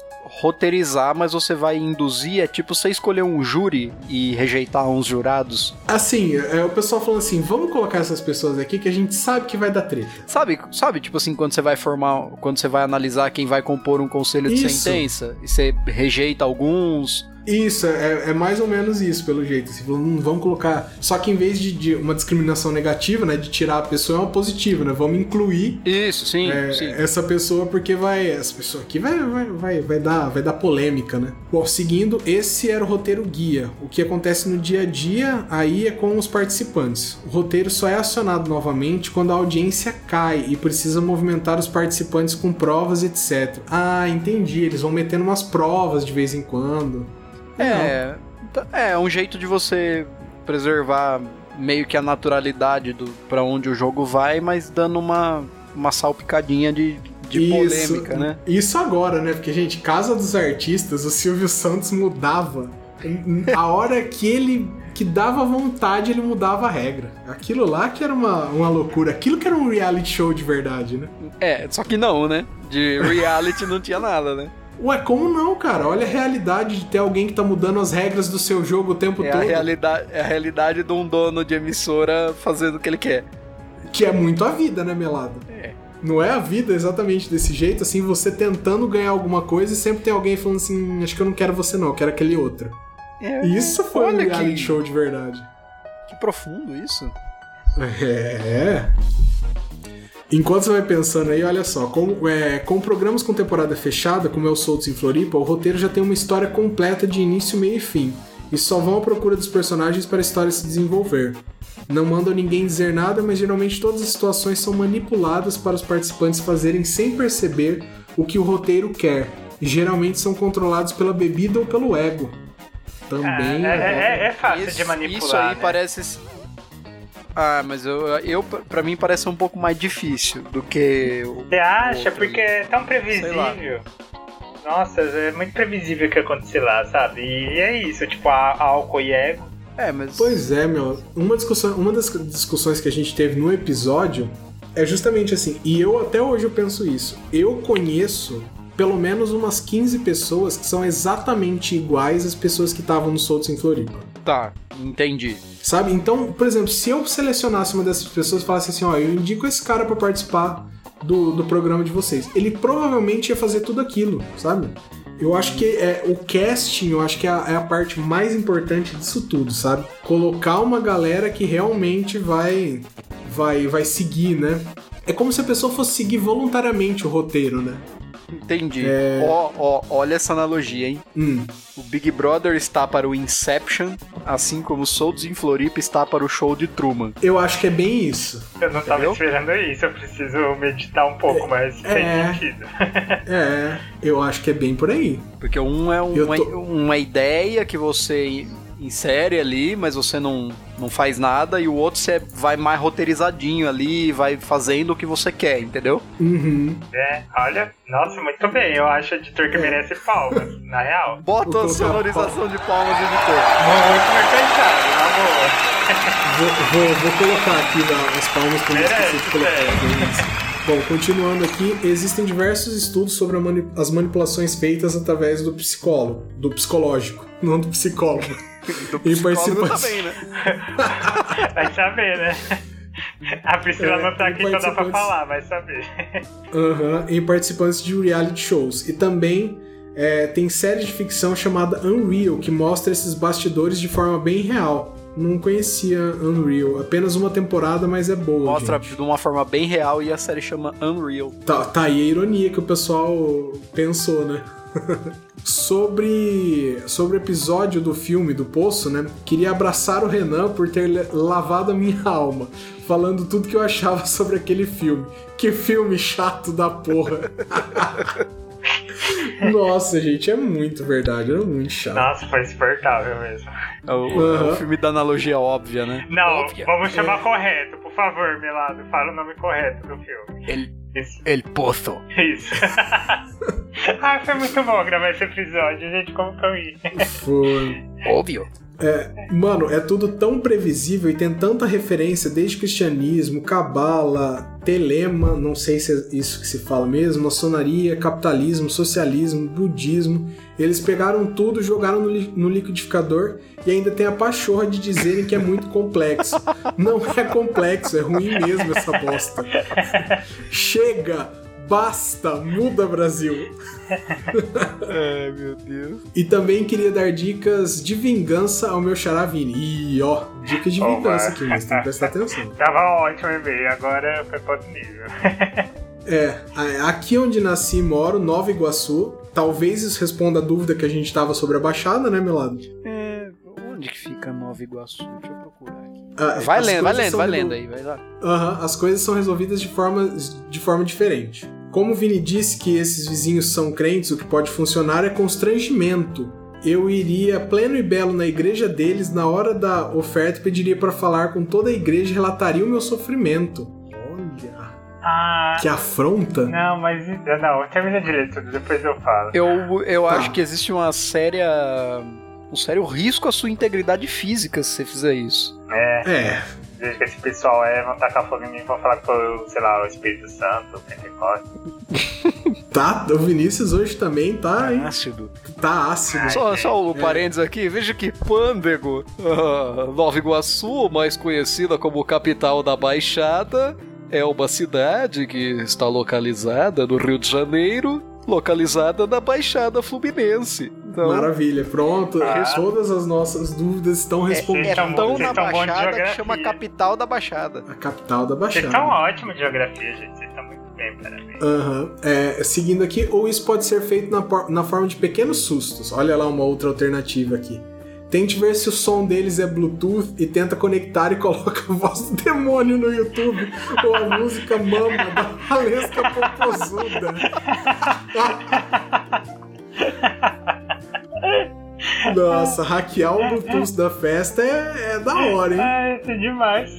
roteirizar, mas você vai induzir, é tipo você escolher um júri e rejeitar uns jurados. Assim, é, o pessoal falando assim, vamos colocar essas pessoas aqui que a gente sabe que vai dar treta. Sabe, sabe, tipo assim, quando você vai formar, quando você vai analisar quem vai compor um conselho de Isso. sentença, e você rejeita alguns. Isso, é, é mais ou menos isso, pelo jeito. Assim, "Hum, vamos colocar. Só que em vez de, de uma discriminação negativa, né? De tirar a pessoa, é uma positiva, né? Vamos incluir Isso, sim, é, sim. essa pessoa porque vai. Essa pessoa aqui vai, vai, vai, vai, dar, vai dar polêmica, né? Bom, seguindo, esse era o roteiro guia. O que acontece no dia a dia aí é com os participantes. O roteiro só é acionado novamente quando a audiência cai e precisa movimentar os participantes com provas, etc. Ah, entendi. Eles vão metendo umas provas de vez em quando. É, t- é um jeito de você preservar meio que a naturalidade do para onde o jogo vai, mas dando uma, uma salpicadinha de, de polêmica, né? Isso agora, né? Porque, gente, Casa dos Artistas, o Silvio Santos mudava. A hora que ele que dava vontade, ele mudava a regra. Aquilo lá que era uma, uma loucura. Aquilo que era um reality show de verdade, né? É, só que não, né? De reality não tinha nada, né? Ué, como não, cara? Olha a realidade de ter alguém que tá mudando as regras do seu jogo o tempo É a, todo. realidade, é a realidade de um dono de emissora fazendo o que ele quer. Que é muito a vida, né, Melado? É. Não é a vida exatamente desse jeito, assim, você tentando ganhar alguma coisa e sempre tem alguém falando assim, acho que eu não quero você não, eu quero aquele outro. É, Isso foi um olha reality que, show de verdade. que profundo isso. É. Enquanto você vai pensando aí, olha só, com, é, com programas com temporada fechada, como é o Soltos em Floripa, o roteiro já tem uma história completa de início, meio e fim. E só vão à procura dos personagens para a história se desenvolver. Não mandam ninguém dizer nada, mas geralmente todas as situações são manipuladas para os participantes fazerem sem perceber o que o roteiro quer. E geralmente são controlados pela bebida ou pelo ego. Também. É, é- é- é fácil isso, de manipular. Isso aí né? parece. Ah, mas eu, eu para mim parece um pouco mais difícil do que o. Você acha? outro. Porque é tão previsível. Nossa, é muito previsível o que acontecer lá, sabe? E é isso, tipo, a- álcool e ego. É, mas. Pois é, meu. Uma, discussão, uma das discussões que a gente teve no episódio é justamente assim, e eu até hoje eu penso isso. Eu conheço pelo menos umas 15 pessoas que são exatamente iguais às pessoas que estavam no Soltos em Floripa. Tá, entendi. Sabe? Então, por exemplo, se eu selecionasse uma dessas pessoas e falasse assim, ó, eu indico esse cara pra participar do, do programa de vocês, ele provavelmente ia fazer tudo aquilo, sabe? Eu acho que é, o casting, eu acho que é a, é a parte mais importante disso tudo, sabe? Colocar uma galera que realmente vai, vai, vai seguir, né? É como se a pessoa fosse seguir voluntariamente o roteiro, né? Entendi. Ó, ó, olha essa analogia, hein? Hum. O Big Brother está para o Inception, assim como o Soldos em Floripa está para o show de Truman. Eu acho que é bem isso. Eu não tava Entendeu? esperando isso, eu preciso meditar um pouco, mas É. tem sentido. [laughs] É, eu acho que é bem por aí. Porque um é um- uma, tô- uma ideia que você insere ali, mas você não, não faz nada, e o outro você vai mais roteirizadinho ali, vai fazendo o que você quer, entendeu? Uhum. É, olha, nossa, muito bem. Eu acho o editor que merece palmas, na real. Bota a sonorização de palmas, editor. Muito bem pensado, na boa. Vou, vou, vou colocar aqui as palmas esquecer de Merece, colocar. Bom, continuando aqui, existem diversos estudos sobre mani- as manipulações feitas através do psicólogo, do psicológico, não do psicólogo. [laughs] Do E participantes- também, né? [laughs] Vai saber, né? A Priscila É, não tá e aqui só dá pra participantes- falar, vai saber. Aham, em participantes de reality shows. E também é, tem série de ficção chamada Unreal, que mostra esses bastidores de forma bem real. Não conhecia Unreal, apenas uma temporada, mas é boa. Mostra gente. de uma forma bem real e a série chama Unreal. Tá, tá aí a ironia que o pessoal pensou, né? Sobre, sobre o episódio do filme do Poço, né? Queria abraçar o Renan por ter lavado a minha [laughs] alma, falando tudo que eu achava sobre aquele filme. Que filme chato da porra. [laughs] Nossa, gente, é muito verdade, era muito chato. Nossa, foi insuportável mesmo. É o, é o filme da analogia óbvia, né? Não, Óbvia. vamos chamar correto, por favor, Melado. Fala o nome correto do filme. El, Isso. El Poço. Isso. [laughs] [laughs] ah, foi muito bom gravar esse episódio, gente. Como que eu ia? Foi. Óbvio. Mano, é tudo tão previsível e tem tanta referência desde cristianismo, cabala, telema, não sei se é isso que se fala mesmo, maçonaria, capitalismo, socialismo, budismo. Eles pegaram tudo, jogaram no, li- no liquidificador e ainda tem a pachorra de dizerem que é muito complexo. Não é complexo, é ruim mesmo essa bosta. Chega! Basta! Muda, Brasil! [laughs] Ai, meu Deus. E também queria dar dicas de vingança ao meu xará Vini. E ó, dicas de vingança aqui, mas tem que prestar atenção. [laughs] Tava ótimo o e-mail, agora foi pra outro nível. [laughs] É, aqui onde nasci e moro, Nova Iguaçu. Talvez isso responda a dúvida que a gente tava sobre a Baixada, né, Melado? É, onde que fica Nova Iguaçu? Deixa eu procurar aqui. Ah, Vai lendo, vai lendo, vai lendo aí, vai lá. Aham, as coisas são resolvidas de forma, de forma diferente. Como o Vini disse que esses vizinhos são crentes, o que pode funcionar é constrangimento. Eu iria pleno e belo na igreja deles na hora da oferta e pediria para falar com toda a igreja e relataria o meu sofrimento. Olha, Ah. que afronta. Não, mas. Não, termina de ler tudo, depois eu falo. Eu, eu Tá. acho que existe uma séria. um sério risco à sua integridade física se você fizer isso. É, É, vejo que esse pessoal é, vão tacar fogo em mim, vão falar que foi, o, sei lá, o Espírito Santo, o Pentecostes. [laughs] tá. O Vinícius hoje também tá, hein? Ácido. Tá ácido. Ai, Só, gente, só o é. parênteses aqui, veja que Pândego, ah, Nova Iguaçu, mais conhecida como capital da Baixada, é uma cidade que está localizada no Rio de Janeiro, localizada na Baixada Fluminense. Então, Maravilha, pronto. Ah. Todas as nossas dúvidas estão respondidas. é Vocês tão vocês na Baixada que chama capital da Baixada. A capital da Vocês Baixada. estão ótimos de geografia, gente. Vocês estão muito bem, parabéns. Aham. É, seguindo aqui, ou isso pode ser feito na, na forma de pequenos sustos. Olha lá uma outra alternativa aqui. Tente ver se o som deles é Bluetooth e tenta conectar e coloca a voz do demônio no YouTube ou a música Mama da Valesca Popozuda. Nossa, hackear o Bluetooth da festa é, é da hora, hein? Ah, isso é demais.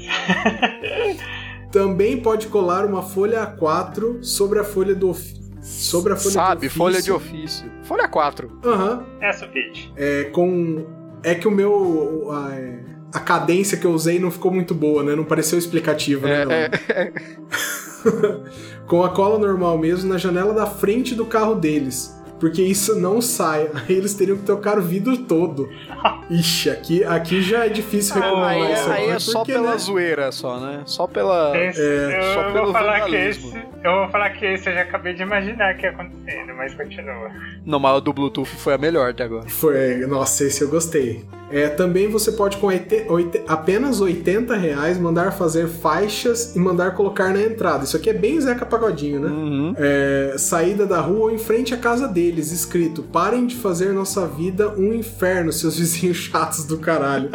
Também pode colar uma folha A4 sobre a folha do sobre a folha Sabe, de ofício. folha de ofício. Folha 4. Aham. É a sulfite. É com é que o meu a, é, a cadência que eu usei não ficou muito boa, né? Não pareceu explicativa, né? É, não? [laughs] com a cola normal mesmo na janela da frente do carro deles. Porque isso não sai. [laughs] Aí eles teriam que trocar o vidro todo. [laughs] Ixi, aqui, aqui já é difícil reclamar Aí, isso. aí né? é só Porque, pela né? zoeira, só, né? Só pela. Esse- É, eu, só pelo vou falar que esse, eu vou falar que esse eu já acabei de imaginar que ia acontecendo, mas continua. Não, mas o do Bluetooth foi a melhor até agora. Foi, nossa, esse eu gostei. É, também você pode com oite- oite- apenas 80 reais mandar fazer faixas e mandar colocar na entrada. Isso aqui é bem Zeca Pagodinho, né? Uhum. É, saída da rua ou em frente à casa deles, escrito: Parem de fazer nossa vida um inferno, seus [laughs] vizinhos chatos do caralho.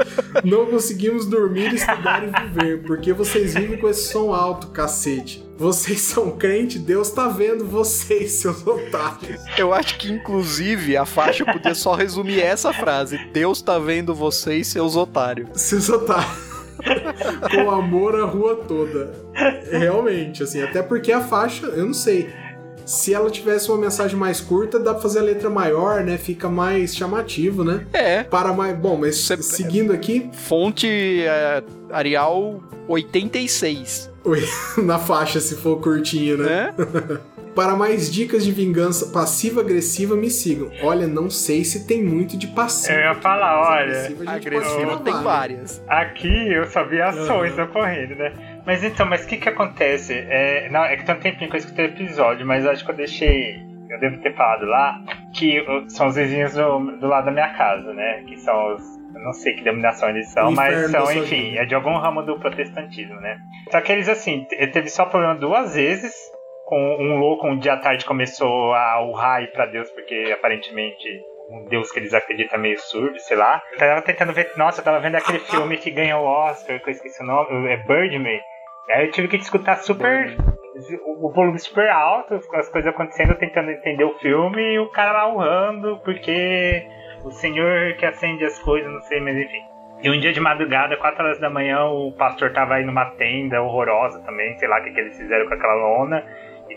Não conseguimos dormir, estudar e viver, porque vocês vivem com esse som alto, cacete. Vocês são crente, Deus tá vendo vocês, seus otários. Eu acho que, inclusive, a faixa podia só resumir essa frase: Deus tá vendo vocês, seus otários. Seus otários. com amor a rua toda. Realmente, assim, até porque a faixa, eu não sei. Se ela tivesse uma mensagem mais curta, dá pra fazer a letra maior, né? Fica mais chamativo, né? É. Para mais. Bom, mas Você- seguindo aqui, Fonte é, Arial 86. [laughs] na faixa, se for curtinho, né? Né? [laughs] Para mais dicas de vingança passiva-agressiva, me sigam. Olha, não sei se tem muito de passiva. Eu ia falar, olha, agressiva Agressiva tem várias. várias. Aqui eu só vi ações Aham. ocorrendo, né? Mas então, mas o que que acontece? É, não, é que tem um tempinho que eu escutei o episódio, mas eu acho que eu deixei. Eu devo ter falado lá que são os vizinhos do, do lado da minha casa, né? Que são os. Eu não sei que denominação eles são, mas são, enfim, vida. é de algum ramo do protestantismo, né? Só que eles, assim, te- teve só problema duas vezes. Com um louco, um dia à tarde começou a urrar pra Deus, porque aparentemente um Deus que eles acreditam é meio surdo, sei lá. Eu tava tentando ver. Nossa, eu tava vendo aquele filme que ganhou o Oscar, que eu esqueci o nome, é Birdman. Aí eu tive que escutar super. o volume super alto, as coisas acontecendo, tentando entender o filme e o cara lá urrando, porque o senhor que acende as coisas, não sei, mas enfim. E um dia de madrugada, 4 horas da manhã, o pastor tava aí numa tenda horrorosa também, sei lá o que, que eles fizeram com aquela lona,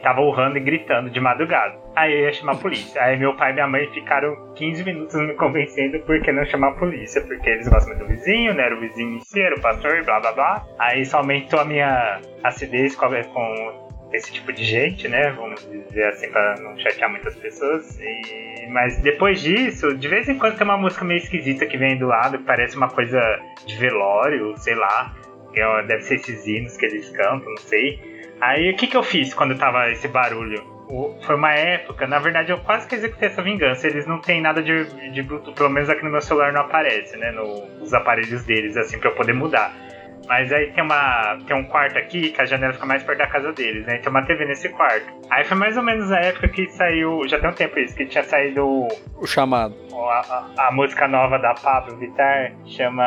tava urrando e gritando de madrugada. Aí eu ia chamar a polícia. Aí meu pai e minha mãe ficaram 15 minutos me convencendo por que não chamar a polícia, porque eles gostam do vizinho, né? Era o vizinho era o pastor, blá blá blá. Aí isso aumentou a minha acidez com, com esse tipo de gente, né? Vamos dizer assim, pra não chatear muitas pessoas. E... Mas depois disso, de vez em quando tem uma música meio esquisita que vem do lado, que parece uma coisa de velório, sei lá. Que é- deve ser esses hinos que eles cantam, não sei. Aí o que, que eu fiz quando tava esse barulho? Foi uma época, na verdade eu quase que executei essa vingança. Eles não têm nada de, de Bluetooth, pelo menos aqui no meu celular não aparece, né? No, os aparelhos deles, assim, pra eu poder mudar. Mas aí tem uma tem um quarto aqui que a janela fica mais perto da casa deles, né? Tem uma TV nesse quarto. Aí foi mais ou menos a época que saiu, já tem um tempo isso, que tinha saído O chamado. a, a- a música nova da Pablo Vittar, chama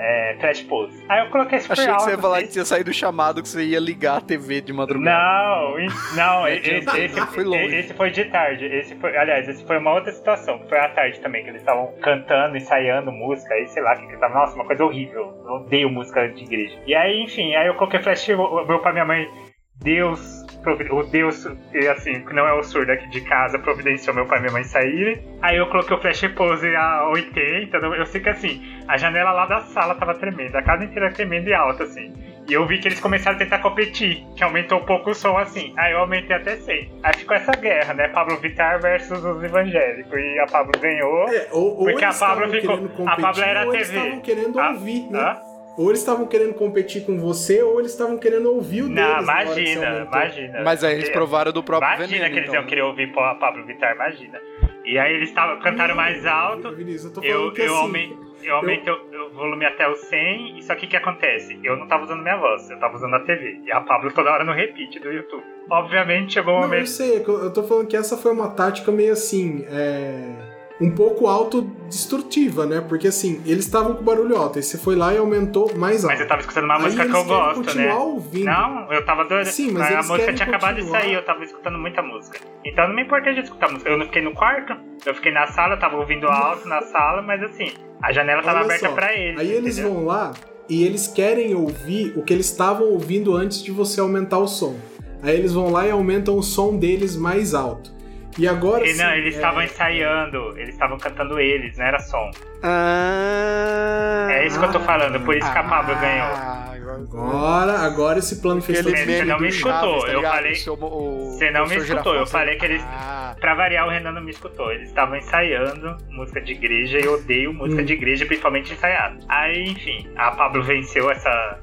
é, Flash Pose. Aí eu coloquei super Achei que alto. você ia falar assim. que tinha saído o chamado que você ia ligar a TV de madrugada. Não, não, [laughs] esse, esse, foi longe. esse foi de tarde. Esse foi, aliás, esse foi uma outra situação, que foi à tarde também, que eles estavam cantando, ensaiando música, aí sei lá, que que tava, nossa, uma coisa horrível. Eu odeio música de igreja. E aí, enfim, aí eu coloquei flash, meu pai e minha mãe, Deus, o Deus, e assim, que não é o surdo aqui de casa, providenciou meu pai e minha mãe saírem. Aí eu coloquei o flash pose a 80, eu sei que assim, a janela lá da sala tava tremenda, a casa inteira tremenda e alta, assim. E eu vi que eles começaram a tentar competir, que aumentou um pouco o som assim. Aí eu aumentei até 100. Aí ficou essa guerra, né? Pablo Vittar versus os evangélicos. E a Pablo ganhou. É, ou, ou Porque a eles Pablo ficou- a Pablo era eles TV. estavam querendo Ah, ouvir, né? hã? Ou eles estavam querendo competir com você, ou eles estavam querendo ouvir o Não, imagina, imagina. Mas aí eles provaram do próprio Imagina veneno. que eles então. iam querer ouvir a Pablo Vittar, imagina. E aí eles tavam, cantaram mais alto. Vinícius, eu tô falando Eu, que eu, assim, aumentei, eu aumentei o, o volume até o 100, e só que o que acontece? Eu não tava usando minha voz, eu tava usando a TV. E a Pablo toda hora no repeat do YouTube. Obviamente chegou um Não, eu momento. sei, é eu eu tô falando que essa foi uma tática meio assim, é... Um pouco autodestrutiva, né? Porque assim, eles estavam com barulho alto, aí você foi lá e aumentou mais alto. Mas eu tava escutando uma Aí música que eles eu gosto, né? ouvindo. Não, eu tava doido. Sim, mas a eles música tinha acabado de sair, eu tava escutando muita música. Então não me importei de escutar música. Eu não fiquei no quarto, eu fiquei na sala, eu tava ouvindo alto na sala, mas assim, a janela tava Olha aberta pra eles. Aí eles entendeu? vão lá e eles querem ouvir o que eles estavam ouvindo antes de você aumentar o som. Aí eles vão lá e aumentam o som deles mais alto. E agora E não, sim, eles é- estavam ensaiando, eles estavam cantando eles, não era som. Ah, É isso que eu tô falando, por isso que a Pablo ganhou. Ah, agora- Agora, esse plano fez todo Você não me escutou, tá eu ligado? falei- O seu- o- Você não me escutou, eu falei que eles. Ah, Pra variar, o Renan não me escutou. Eles estavam ensaiando música de igreja e eu odeio música Hum. de igreja, principalmente ensaiada. Aí, enfim, a Pablo venceu essa,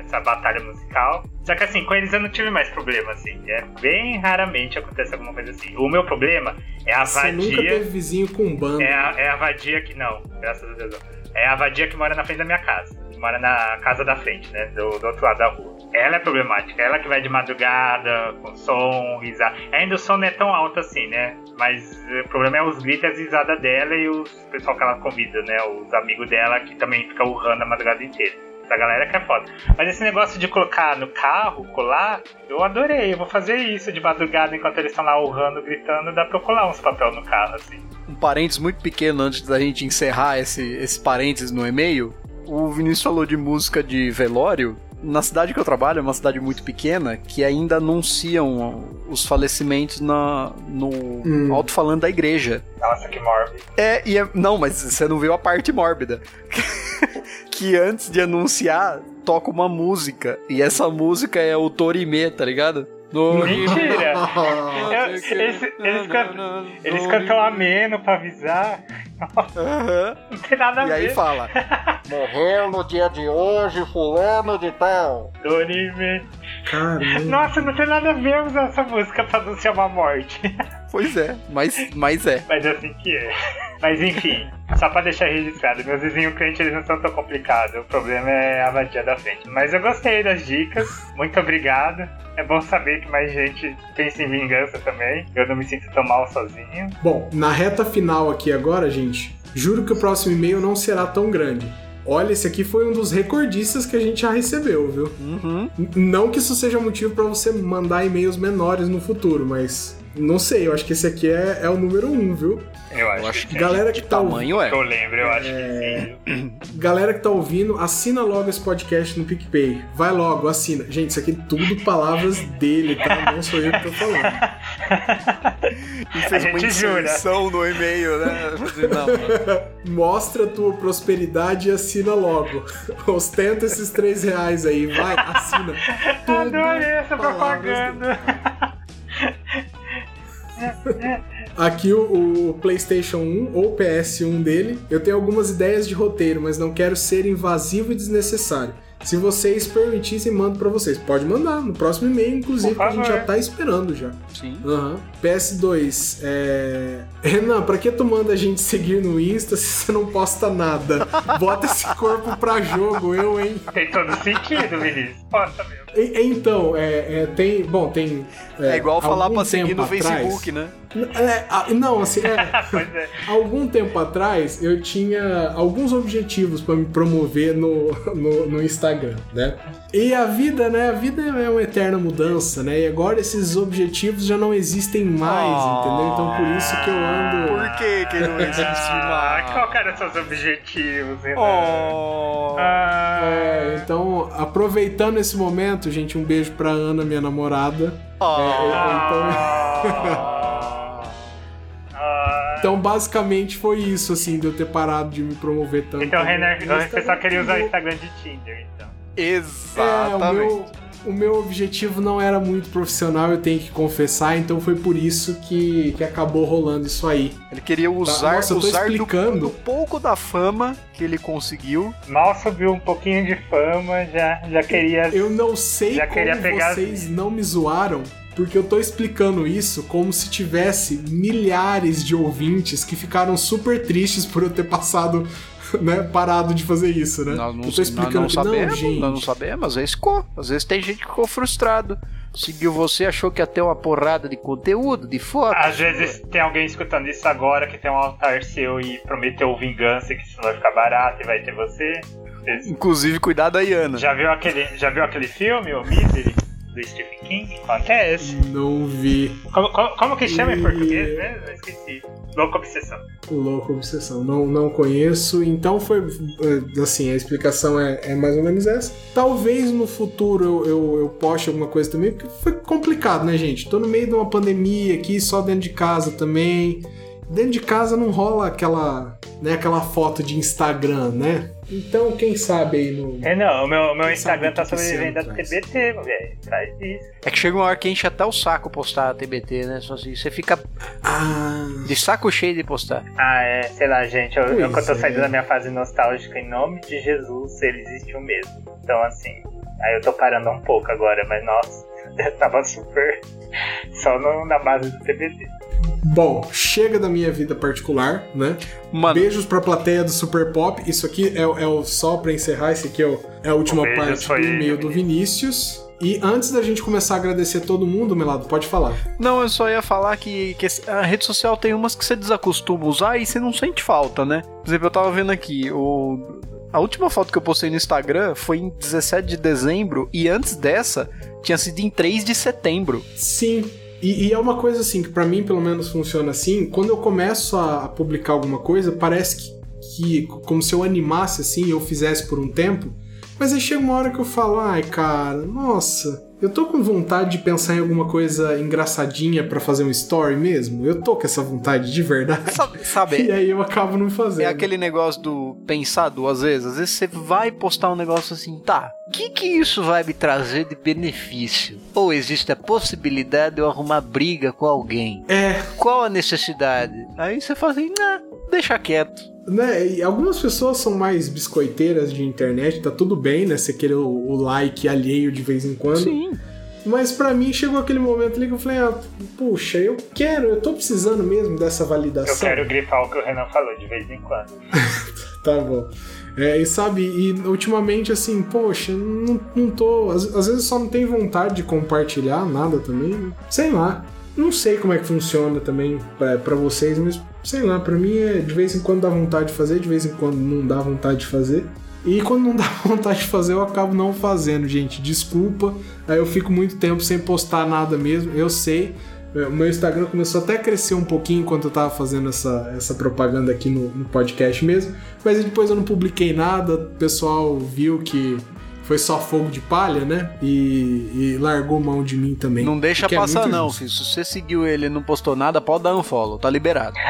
essa batalha musical. Só que assim, com eles eu não tive mais problema, assim. É bem raramente acontece alguma coisa assim. O meu problema é a Você nunca vadia. teve vizinho com banda. É a, é a vadia que. Não, graças a Deus. não. É a vadia que mora na frente da minha casa. Que mora na casa da frente, né? Do, do outro lado da rua. Ela é problemática. Ela que vai de madrugada, com som, risada. Ainda o som não é tão alto assim, né? Mas o problema é os gritos e as risadas dela e os pessoal que ela convida, né? Os amigos dela que também ficam urrando a madrugada inteira. Essa galera que é foda. Mas esse negócio de colocar no carro, colar, eu adorei. Eu vou fazer isso de madrugada enquanto eles estão lá urrando, gritando. Dá pra eu colar uns papel no carro, assim. um parênteses muito pequeno antes da gente encerrar esse, esse parênteses no e-mail. O Vinícius falou de música de velório. Na cidade que eu trabalho, é uma cidade muito pequena, que ainda anunciam os falecimentos na, no Hum. alto-falando da igreja. Nossa, que mórbido. É, e é, não, mas você não viu a parte mórbida. [laughs] que antes de anunciar, toca uma música. E essa música é o Torimê, tá ligado? Mentira! [laughs] Eu- eles, eles cantam, eles cantam ameno pra avisar. Aham. Não tem nada a E aí ver. fala: Morreu no dia de hoje, fulano de tal. Dorime. Caramba. Nossa, não tem nada a ver usar essa música pra anunciar uma morte. [laughs] Pois é, mas, mas é. Mas é assim que é. Mas enfim, só pra deixar registrado, meus vizinhos crentes eles não são tão complicados. O problema é a vadia da frente. Mas eu gostei das dicas. Muito obrigado. É bom saber que mais gente pensa em vingança também. Eu não me sinto tão mal sozinho. Bom, na reta final aqui agora, gente, juro que o próximo e-mail não será tão grande. Olha, esse aqui foi um dos recordistas que a gente já recebeu, viu? Uhum. Não que isso seja motivo pra você mandar e-mails menores no futuro, mas não sei, eu acho que esse aqui é, é o número um, viu? Eu acho, Eu acho que que sim. Galera que de tá tamanho é. Que eu lembro, eu acho que sim. [clears throat] Galera que tá ouvindo, assina logo esse podcast no PicPay. Vai logo, assina. Gente, isso aqui é tudo palavras dele, tá? Não sou eu que tô falando. [laughs] [laughs] E A fez uma gente jura. inserção no e-mail, né? Não, [laughs] Mostra a tua prosperidade e assina logo. [laughs] Ostenta esses três reais aí, vai, assina. Tudo Adorei essa propaganda. Aqui o, o PlayStation 1 ou PS1 dele, eu tenho algumas ideias de roteiro, mas não quero ser invasivo e desnecessário. Se vocês permitissem, mando pra vocês. Pode mandar no próximo e-mail, inclusive, que a gente já tá esperando já. Sim. Aham. PS2, é... [laughs] Renan, pra que tu manda a gente seguir no Insta se você não posta nada? Bota esse corpo pra jogo, eu, hein? Tem todo sentido, Vinícius. Posta mesmo. E- Então, é, é, tem. Bom, tem. É, igual falar algum pra seguir tempo no Facebook, atrás- né? É, ah, não, assim, é. [laughs] Pois é. Algum tempo atrás eu tinha alguns objetivos pra me promover no, no, no Instagram, né? E a vida, né? A vida é uma eterna mudança, né? E agora esses objetivos já não existem mais, Ah. entendeu? Então por isso que eu ando. Por que que não existe Ah, mais? qual que eram seus objetivos, Renan? Oh. Ah, É, então, aproveitando esse momento, gente, um beijo pra Ana, minha namorada. ah, ah. Então, basicamente foi isso, assim, de eu ter parado de me promover tanto. Então, Instagram. você só queria usar o Instagram de Tinder, então. É, o Exatamente. meu, o meu objetivo não era muito profissional, eu tenho que confessar, então foi por isso que, que acabou rolando isso aí. Ele queria usar, Nossa, eu tô usar do, explicando. do pouco da fama que ele conseguiu. Mal subiu um pouquinho de fama, já, já queria. Eu não sei Já queria como pegar vocês as- não me zoaram, porque eu tô explicando isso como se tivesse milhares de ouvintes que ficaram super tristes por eu ter passado, [laughs] né, parado de fazer isso, né? Nós não, eu tô explicando nós não que sabemos, não, gente. nós não sabemos, ficou. Às vezes tem gente que ficou frustrado. Seguiu você, achou que ia ter uma porrada de conteúdo, de foto. Às vezes tem alguém escutando isso agora que tem um altar seu e prometeu vingança que isso vai ficar barato e vai ter você. Inclusive, cuidado aí, Ana. Já viu aquele, já viu aquele filme, o Misery, do Stephen King? Esse? Não vi. Como, como, como que chama em E- português mesmo? Esqueci. Louca Obsessão. Louco Obsessão. Não, não conheço, então foi. eh, Assim, a explicação é, é mais ou menos essa. Talvez no futuro eu, eu, eu poste alguma coisa também, porque foi complicado, né, gente? Tô no meio de uma pandemia aqui, só dentro de casa também. Dentro de casa não rola aquela, né, aquela foto de Instagram, né? Então, quem sabe aí no. É, não, o meu, meu Instagram tá sobrevivendo a? TBT, velho. Traz isso. É que chega uma hora que enche até o saco postar a TBT, né? Só assim, você fica Ah. de saco cheio de postar. Ah, é, sei lá, gente, eu, eu que eu tô Pois é. saindo da minha fase nostálgica, em nome de Jesus, ele existiu mesmo. Então, assim, aí eu tô parando um pouco agora, mas nossa, eu [laughs] tava super só no- na base do TBT. Bom, chega da minha vida particular, né? Mano, Beijos pra plateia do Super Pop. Isso aqui é, o- é o só pra encerrar, esse aqui é, o- é a última beijo parte do e-mail do Vinícius. E antes da gente começar a agradecer todo mundo, Melado, pode falar. não, eu só ia falar que, que esse- a rede social tem umas que você desacostuma a usar e você não sente falta, né? Por exemplo, eu tava vendo aqui, o... a última foto que eu postei no Instagram foi em 17 de dezembro e antes dessa tinha sido em 3 de setembro. Sim. E, e é uma coisa assim, que pra mim pelo menos funciona assim, quando eu começo a, publicar alguma coisa, parece que, que como se eu animasse assim, eu fizesse por um tempo, mas aí chega uma hora que eu falo, ai cara, nossa, eu tô com vontade de pensar em alguma coisa engraçadinha pra fazer um story mesmo, eu tô com essa vontade de verdade. Sabe, [laughs] E sabe aí eu acabo não fazendo. é aquele negócio do pensar duas vezes. Às vezes você vai postar um negócio assim, tá, o que que isso vai me trazer de benefício? Ou existe a possibilidade de eu arrumar briga com alguém? É, Qual a necessidade? Aí você fala assim, nah, deixa quieto. Né? E algumas pessoas são mais biscoiteiras de internet, tá tudo bem, né? Você querer o, o like alheio de vez em quando. Sim. Mas pra mim chegou aquele momento ali que eu falei, ah, puxa, eu quero, eu tô precisando mesmo dessa validação. Eu quero grifar o que o Renan falou de vez em quando. [laughs] Tá bom. É, e sabe, e ultimamente assim, poxa, não, não tô. Às, às vezes só não tenho vontade de compartilhar nada também. Sei lá. Não sei como é que funciona também pra vocês, mas sei lá, pra mim é de vez em quando dá vontade de fazer, de vez em quando não dá vontade de fazer. E quando não [laughs] dá vontade de fazer, eu acabo não fazendo, gente. Desculpa. Aí eu fico muito tempo sem postar nada mesmo, eu sei. É, O meu Instagram começou até a crescer um pouquinho enquanto eu tava fazendo essa, essa propaganda aqui no, no podcast mesmo. Mas depois eu não publiquei nada, o pessoal viu que foi só fogo de palha, né? E, e largou mão de mim também. Não deixa é passar muito não, filho. Se você seguiu ele e não postou nada, pode dar um follow, tá liberado. [laughs]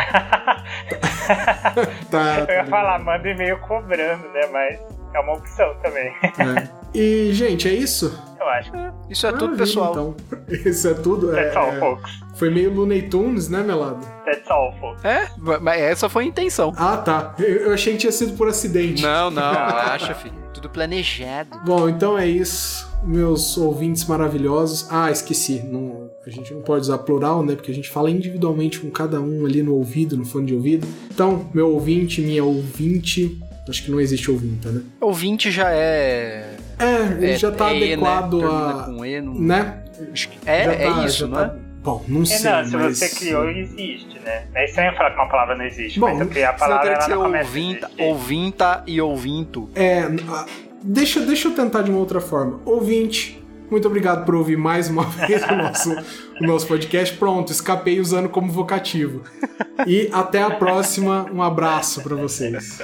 Tá, Eu ia tá falar, manda e-mail cobrando, né? Mas é uma opção também. É. E, gente, é isso? Eu acho. Isso é tudo, Maravilha, pessoal. Então. [laughs] Isso é tudo. É, That's all, é, folks. foi meio Looney Tunes, né, Melado? That's all, folks. É, mas essa foi a intenção. Ah, tá. Eu, eu achei que tinha sido por acidente. Não, não, [laughs] relaxa, filho. Tudo planejado. Bom, então é isso. Meus ouvintes maravilhosos. Ah, esqueci. Não, a gente não pode usar plural, né? Porque a gente fala individualmente com cada um ali no ouvido, no fone de ouvido. Então, meu ouvinte, minha ouvinte. Acho que não existe ouvinte, né? Ouvinte já é. É, ele é já tá E, adequado né? A. com E, não... Né? É, Já é tá- isso, não tá- é? Bom, não sei. É, não, se mas... você criou, existe, né? É estranho falar que uma palavra não existe, Bom, mas se eu criar a palavra, ela não começa a ouvinta, existir. ouvinta e ouvinto. É, ah, deixa, deixa eu tentar de uma outra forma. Ouvinte, muito obrigado por ouvir mais uma [laughs] vez o nosso, o nosso podcast. Pronto, escapei usando como vocativo. E até a próxima. Um abraço pra vocês.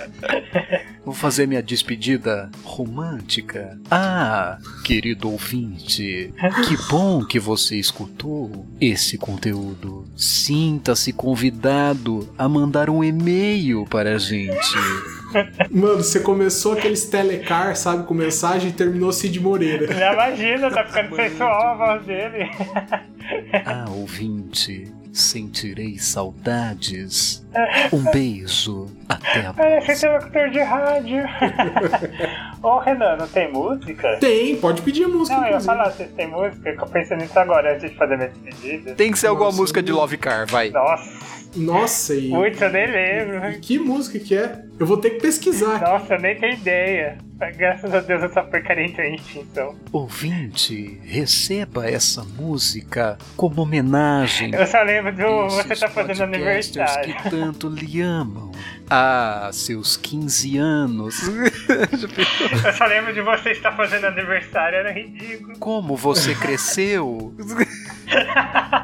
Vou fazer minha despedida romântica. Ah, querido ouvinte, que bom que você escutou esse conteúdo. Sinta-se convidado a mandar um e-mail para a gente. Mano, você começou aqueles telecar, sabe, com mensagem e terminou Cid Moreira. Já imagina, tá ficando sensual a voz dele. [laughs] [laughs] Ah, ouvinte, sentirei saudades. [laughs] Um beijo. Até a Parece interlocutor de rádio. [laughs] Ô, Renan, não tem música? Tem, pode pedir a música. Não, eu ia inclusive. falar, vocês têm música? Eu pensei nisso agora, antes de fazer minha despedida. Tem que ser alguma Nossa, música de Love Car, vai. Nossa, Nossa, e, putz, eu nem lembro. e que música que é? Eu vou ter que pesquisar. Nossa, eu nem tenho ideia. Graças a Deus essa porcaria entrou em extinção. Ouvinte, receba essa música como homenagem. Eu só lembro do Esses Você Tá Fazendo Aniversário. que tanto lhe amam. Ah, seus 15 anos. Eu só lembro de Você Está Fazendo Aniversário, era ridículo. Como você cresceu?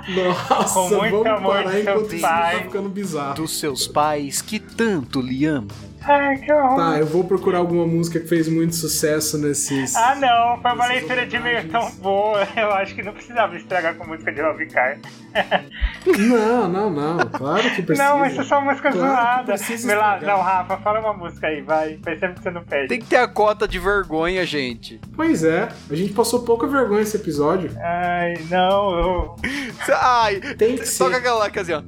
Nossa, Com muito vamos amor parar de enquanto seus isso tá pais. ficando bizarro. Dos seus pais que tanto lhe amam. Ai, que horror. Tá, eu vou procurar alguma música que fez muito sucesso nesses. Ah, não, foi uma leitura de homenagens. tão boa. [laughs] Eu acho que não precisava estragar com música de Love Car. [laughs] Não, não, não. Claro que precisa. Não, mas isso é só música Claro zoada. Não, Rafa, fala uma música aí, vai. Tempo que você não pede. Tem que ter a cota de vergonha, gente. Pois é, a gente passou pouca vergonha nesse episódio. Ai, não, eu... [laughs] Ai, Tem que ser. toca aquela lá que é assim, ó.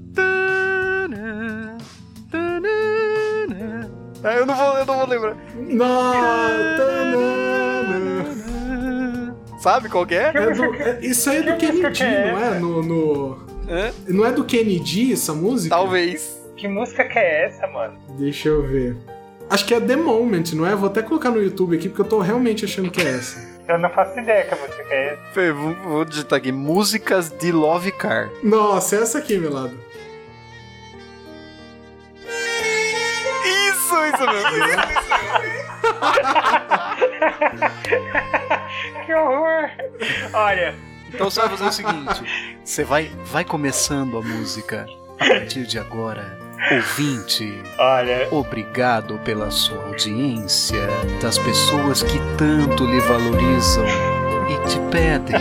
É, eu não vou, eu não vou lembrar. Não, Sabe qual que é? é do- é- isso aí é do Kennedy, é não é? No, no-? Não é do Kennedy essa música? Talvez. Que música que é essa, mano? Deixa eu ver. Acho que é The Moment, não é? Vou até colocar no YouTube aqui porque eu tô realmente achando que é essa. Eu não faço ideia que a música é essa. Vou, vou digitar aqui. Músicas de Love Car. Nossa, é essa aqui, meu lado. Isso, isso mesmo. [laughs] [laughs] Que horror! Olha, Então você vai fazer o seguinte: [laughs] você vai, vai começando a música a partir de agora. Ouvinte, olha, obrigado pela sua audiência, das pessoas que tanto lhe valorizam e te pedem.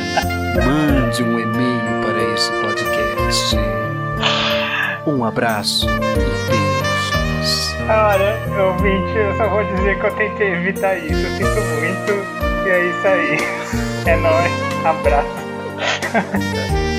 Mande um e-mail para esse podcast. Um abraço e beijos. Olha, ouvinte, eu só vou dizer que eu tentei evitar isso. Eu sinto muito. E é isso aí. [laughs] É nóis. Abraço. [laughs]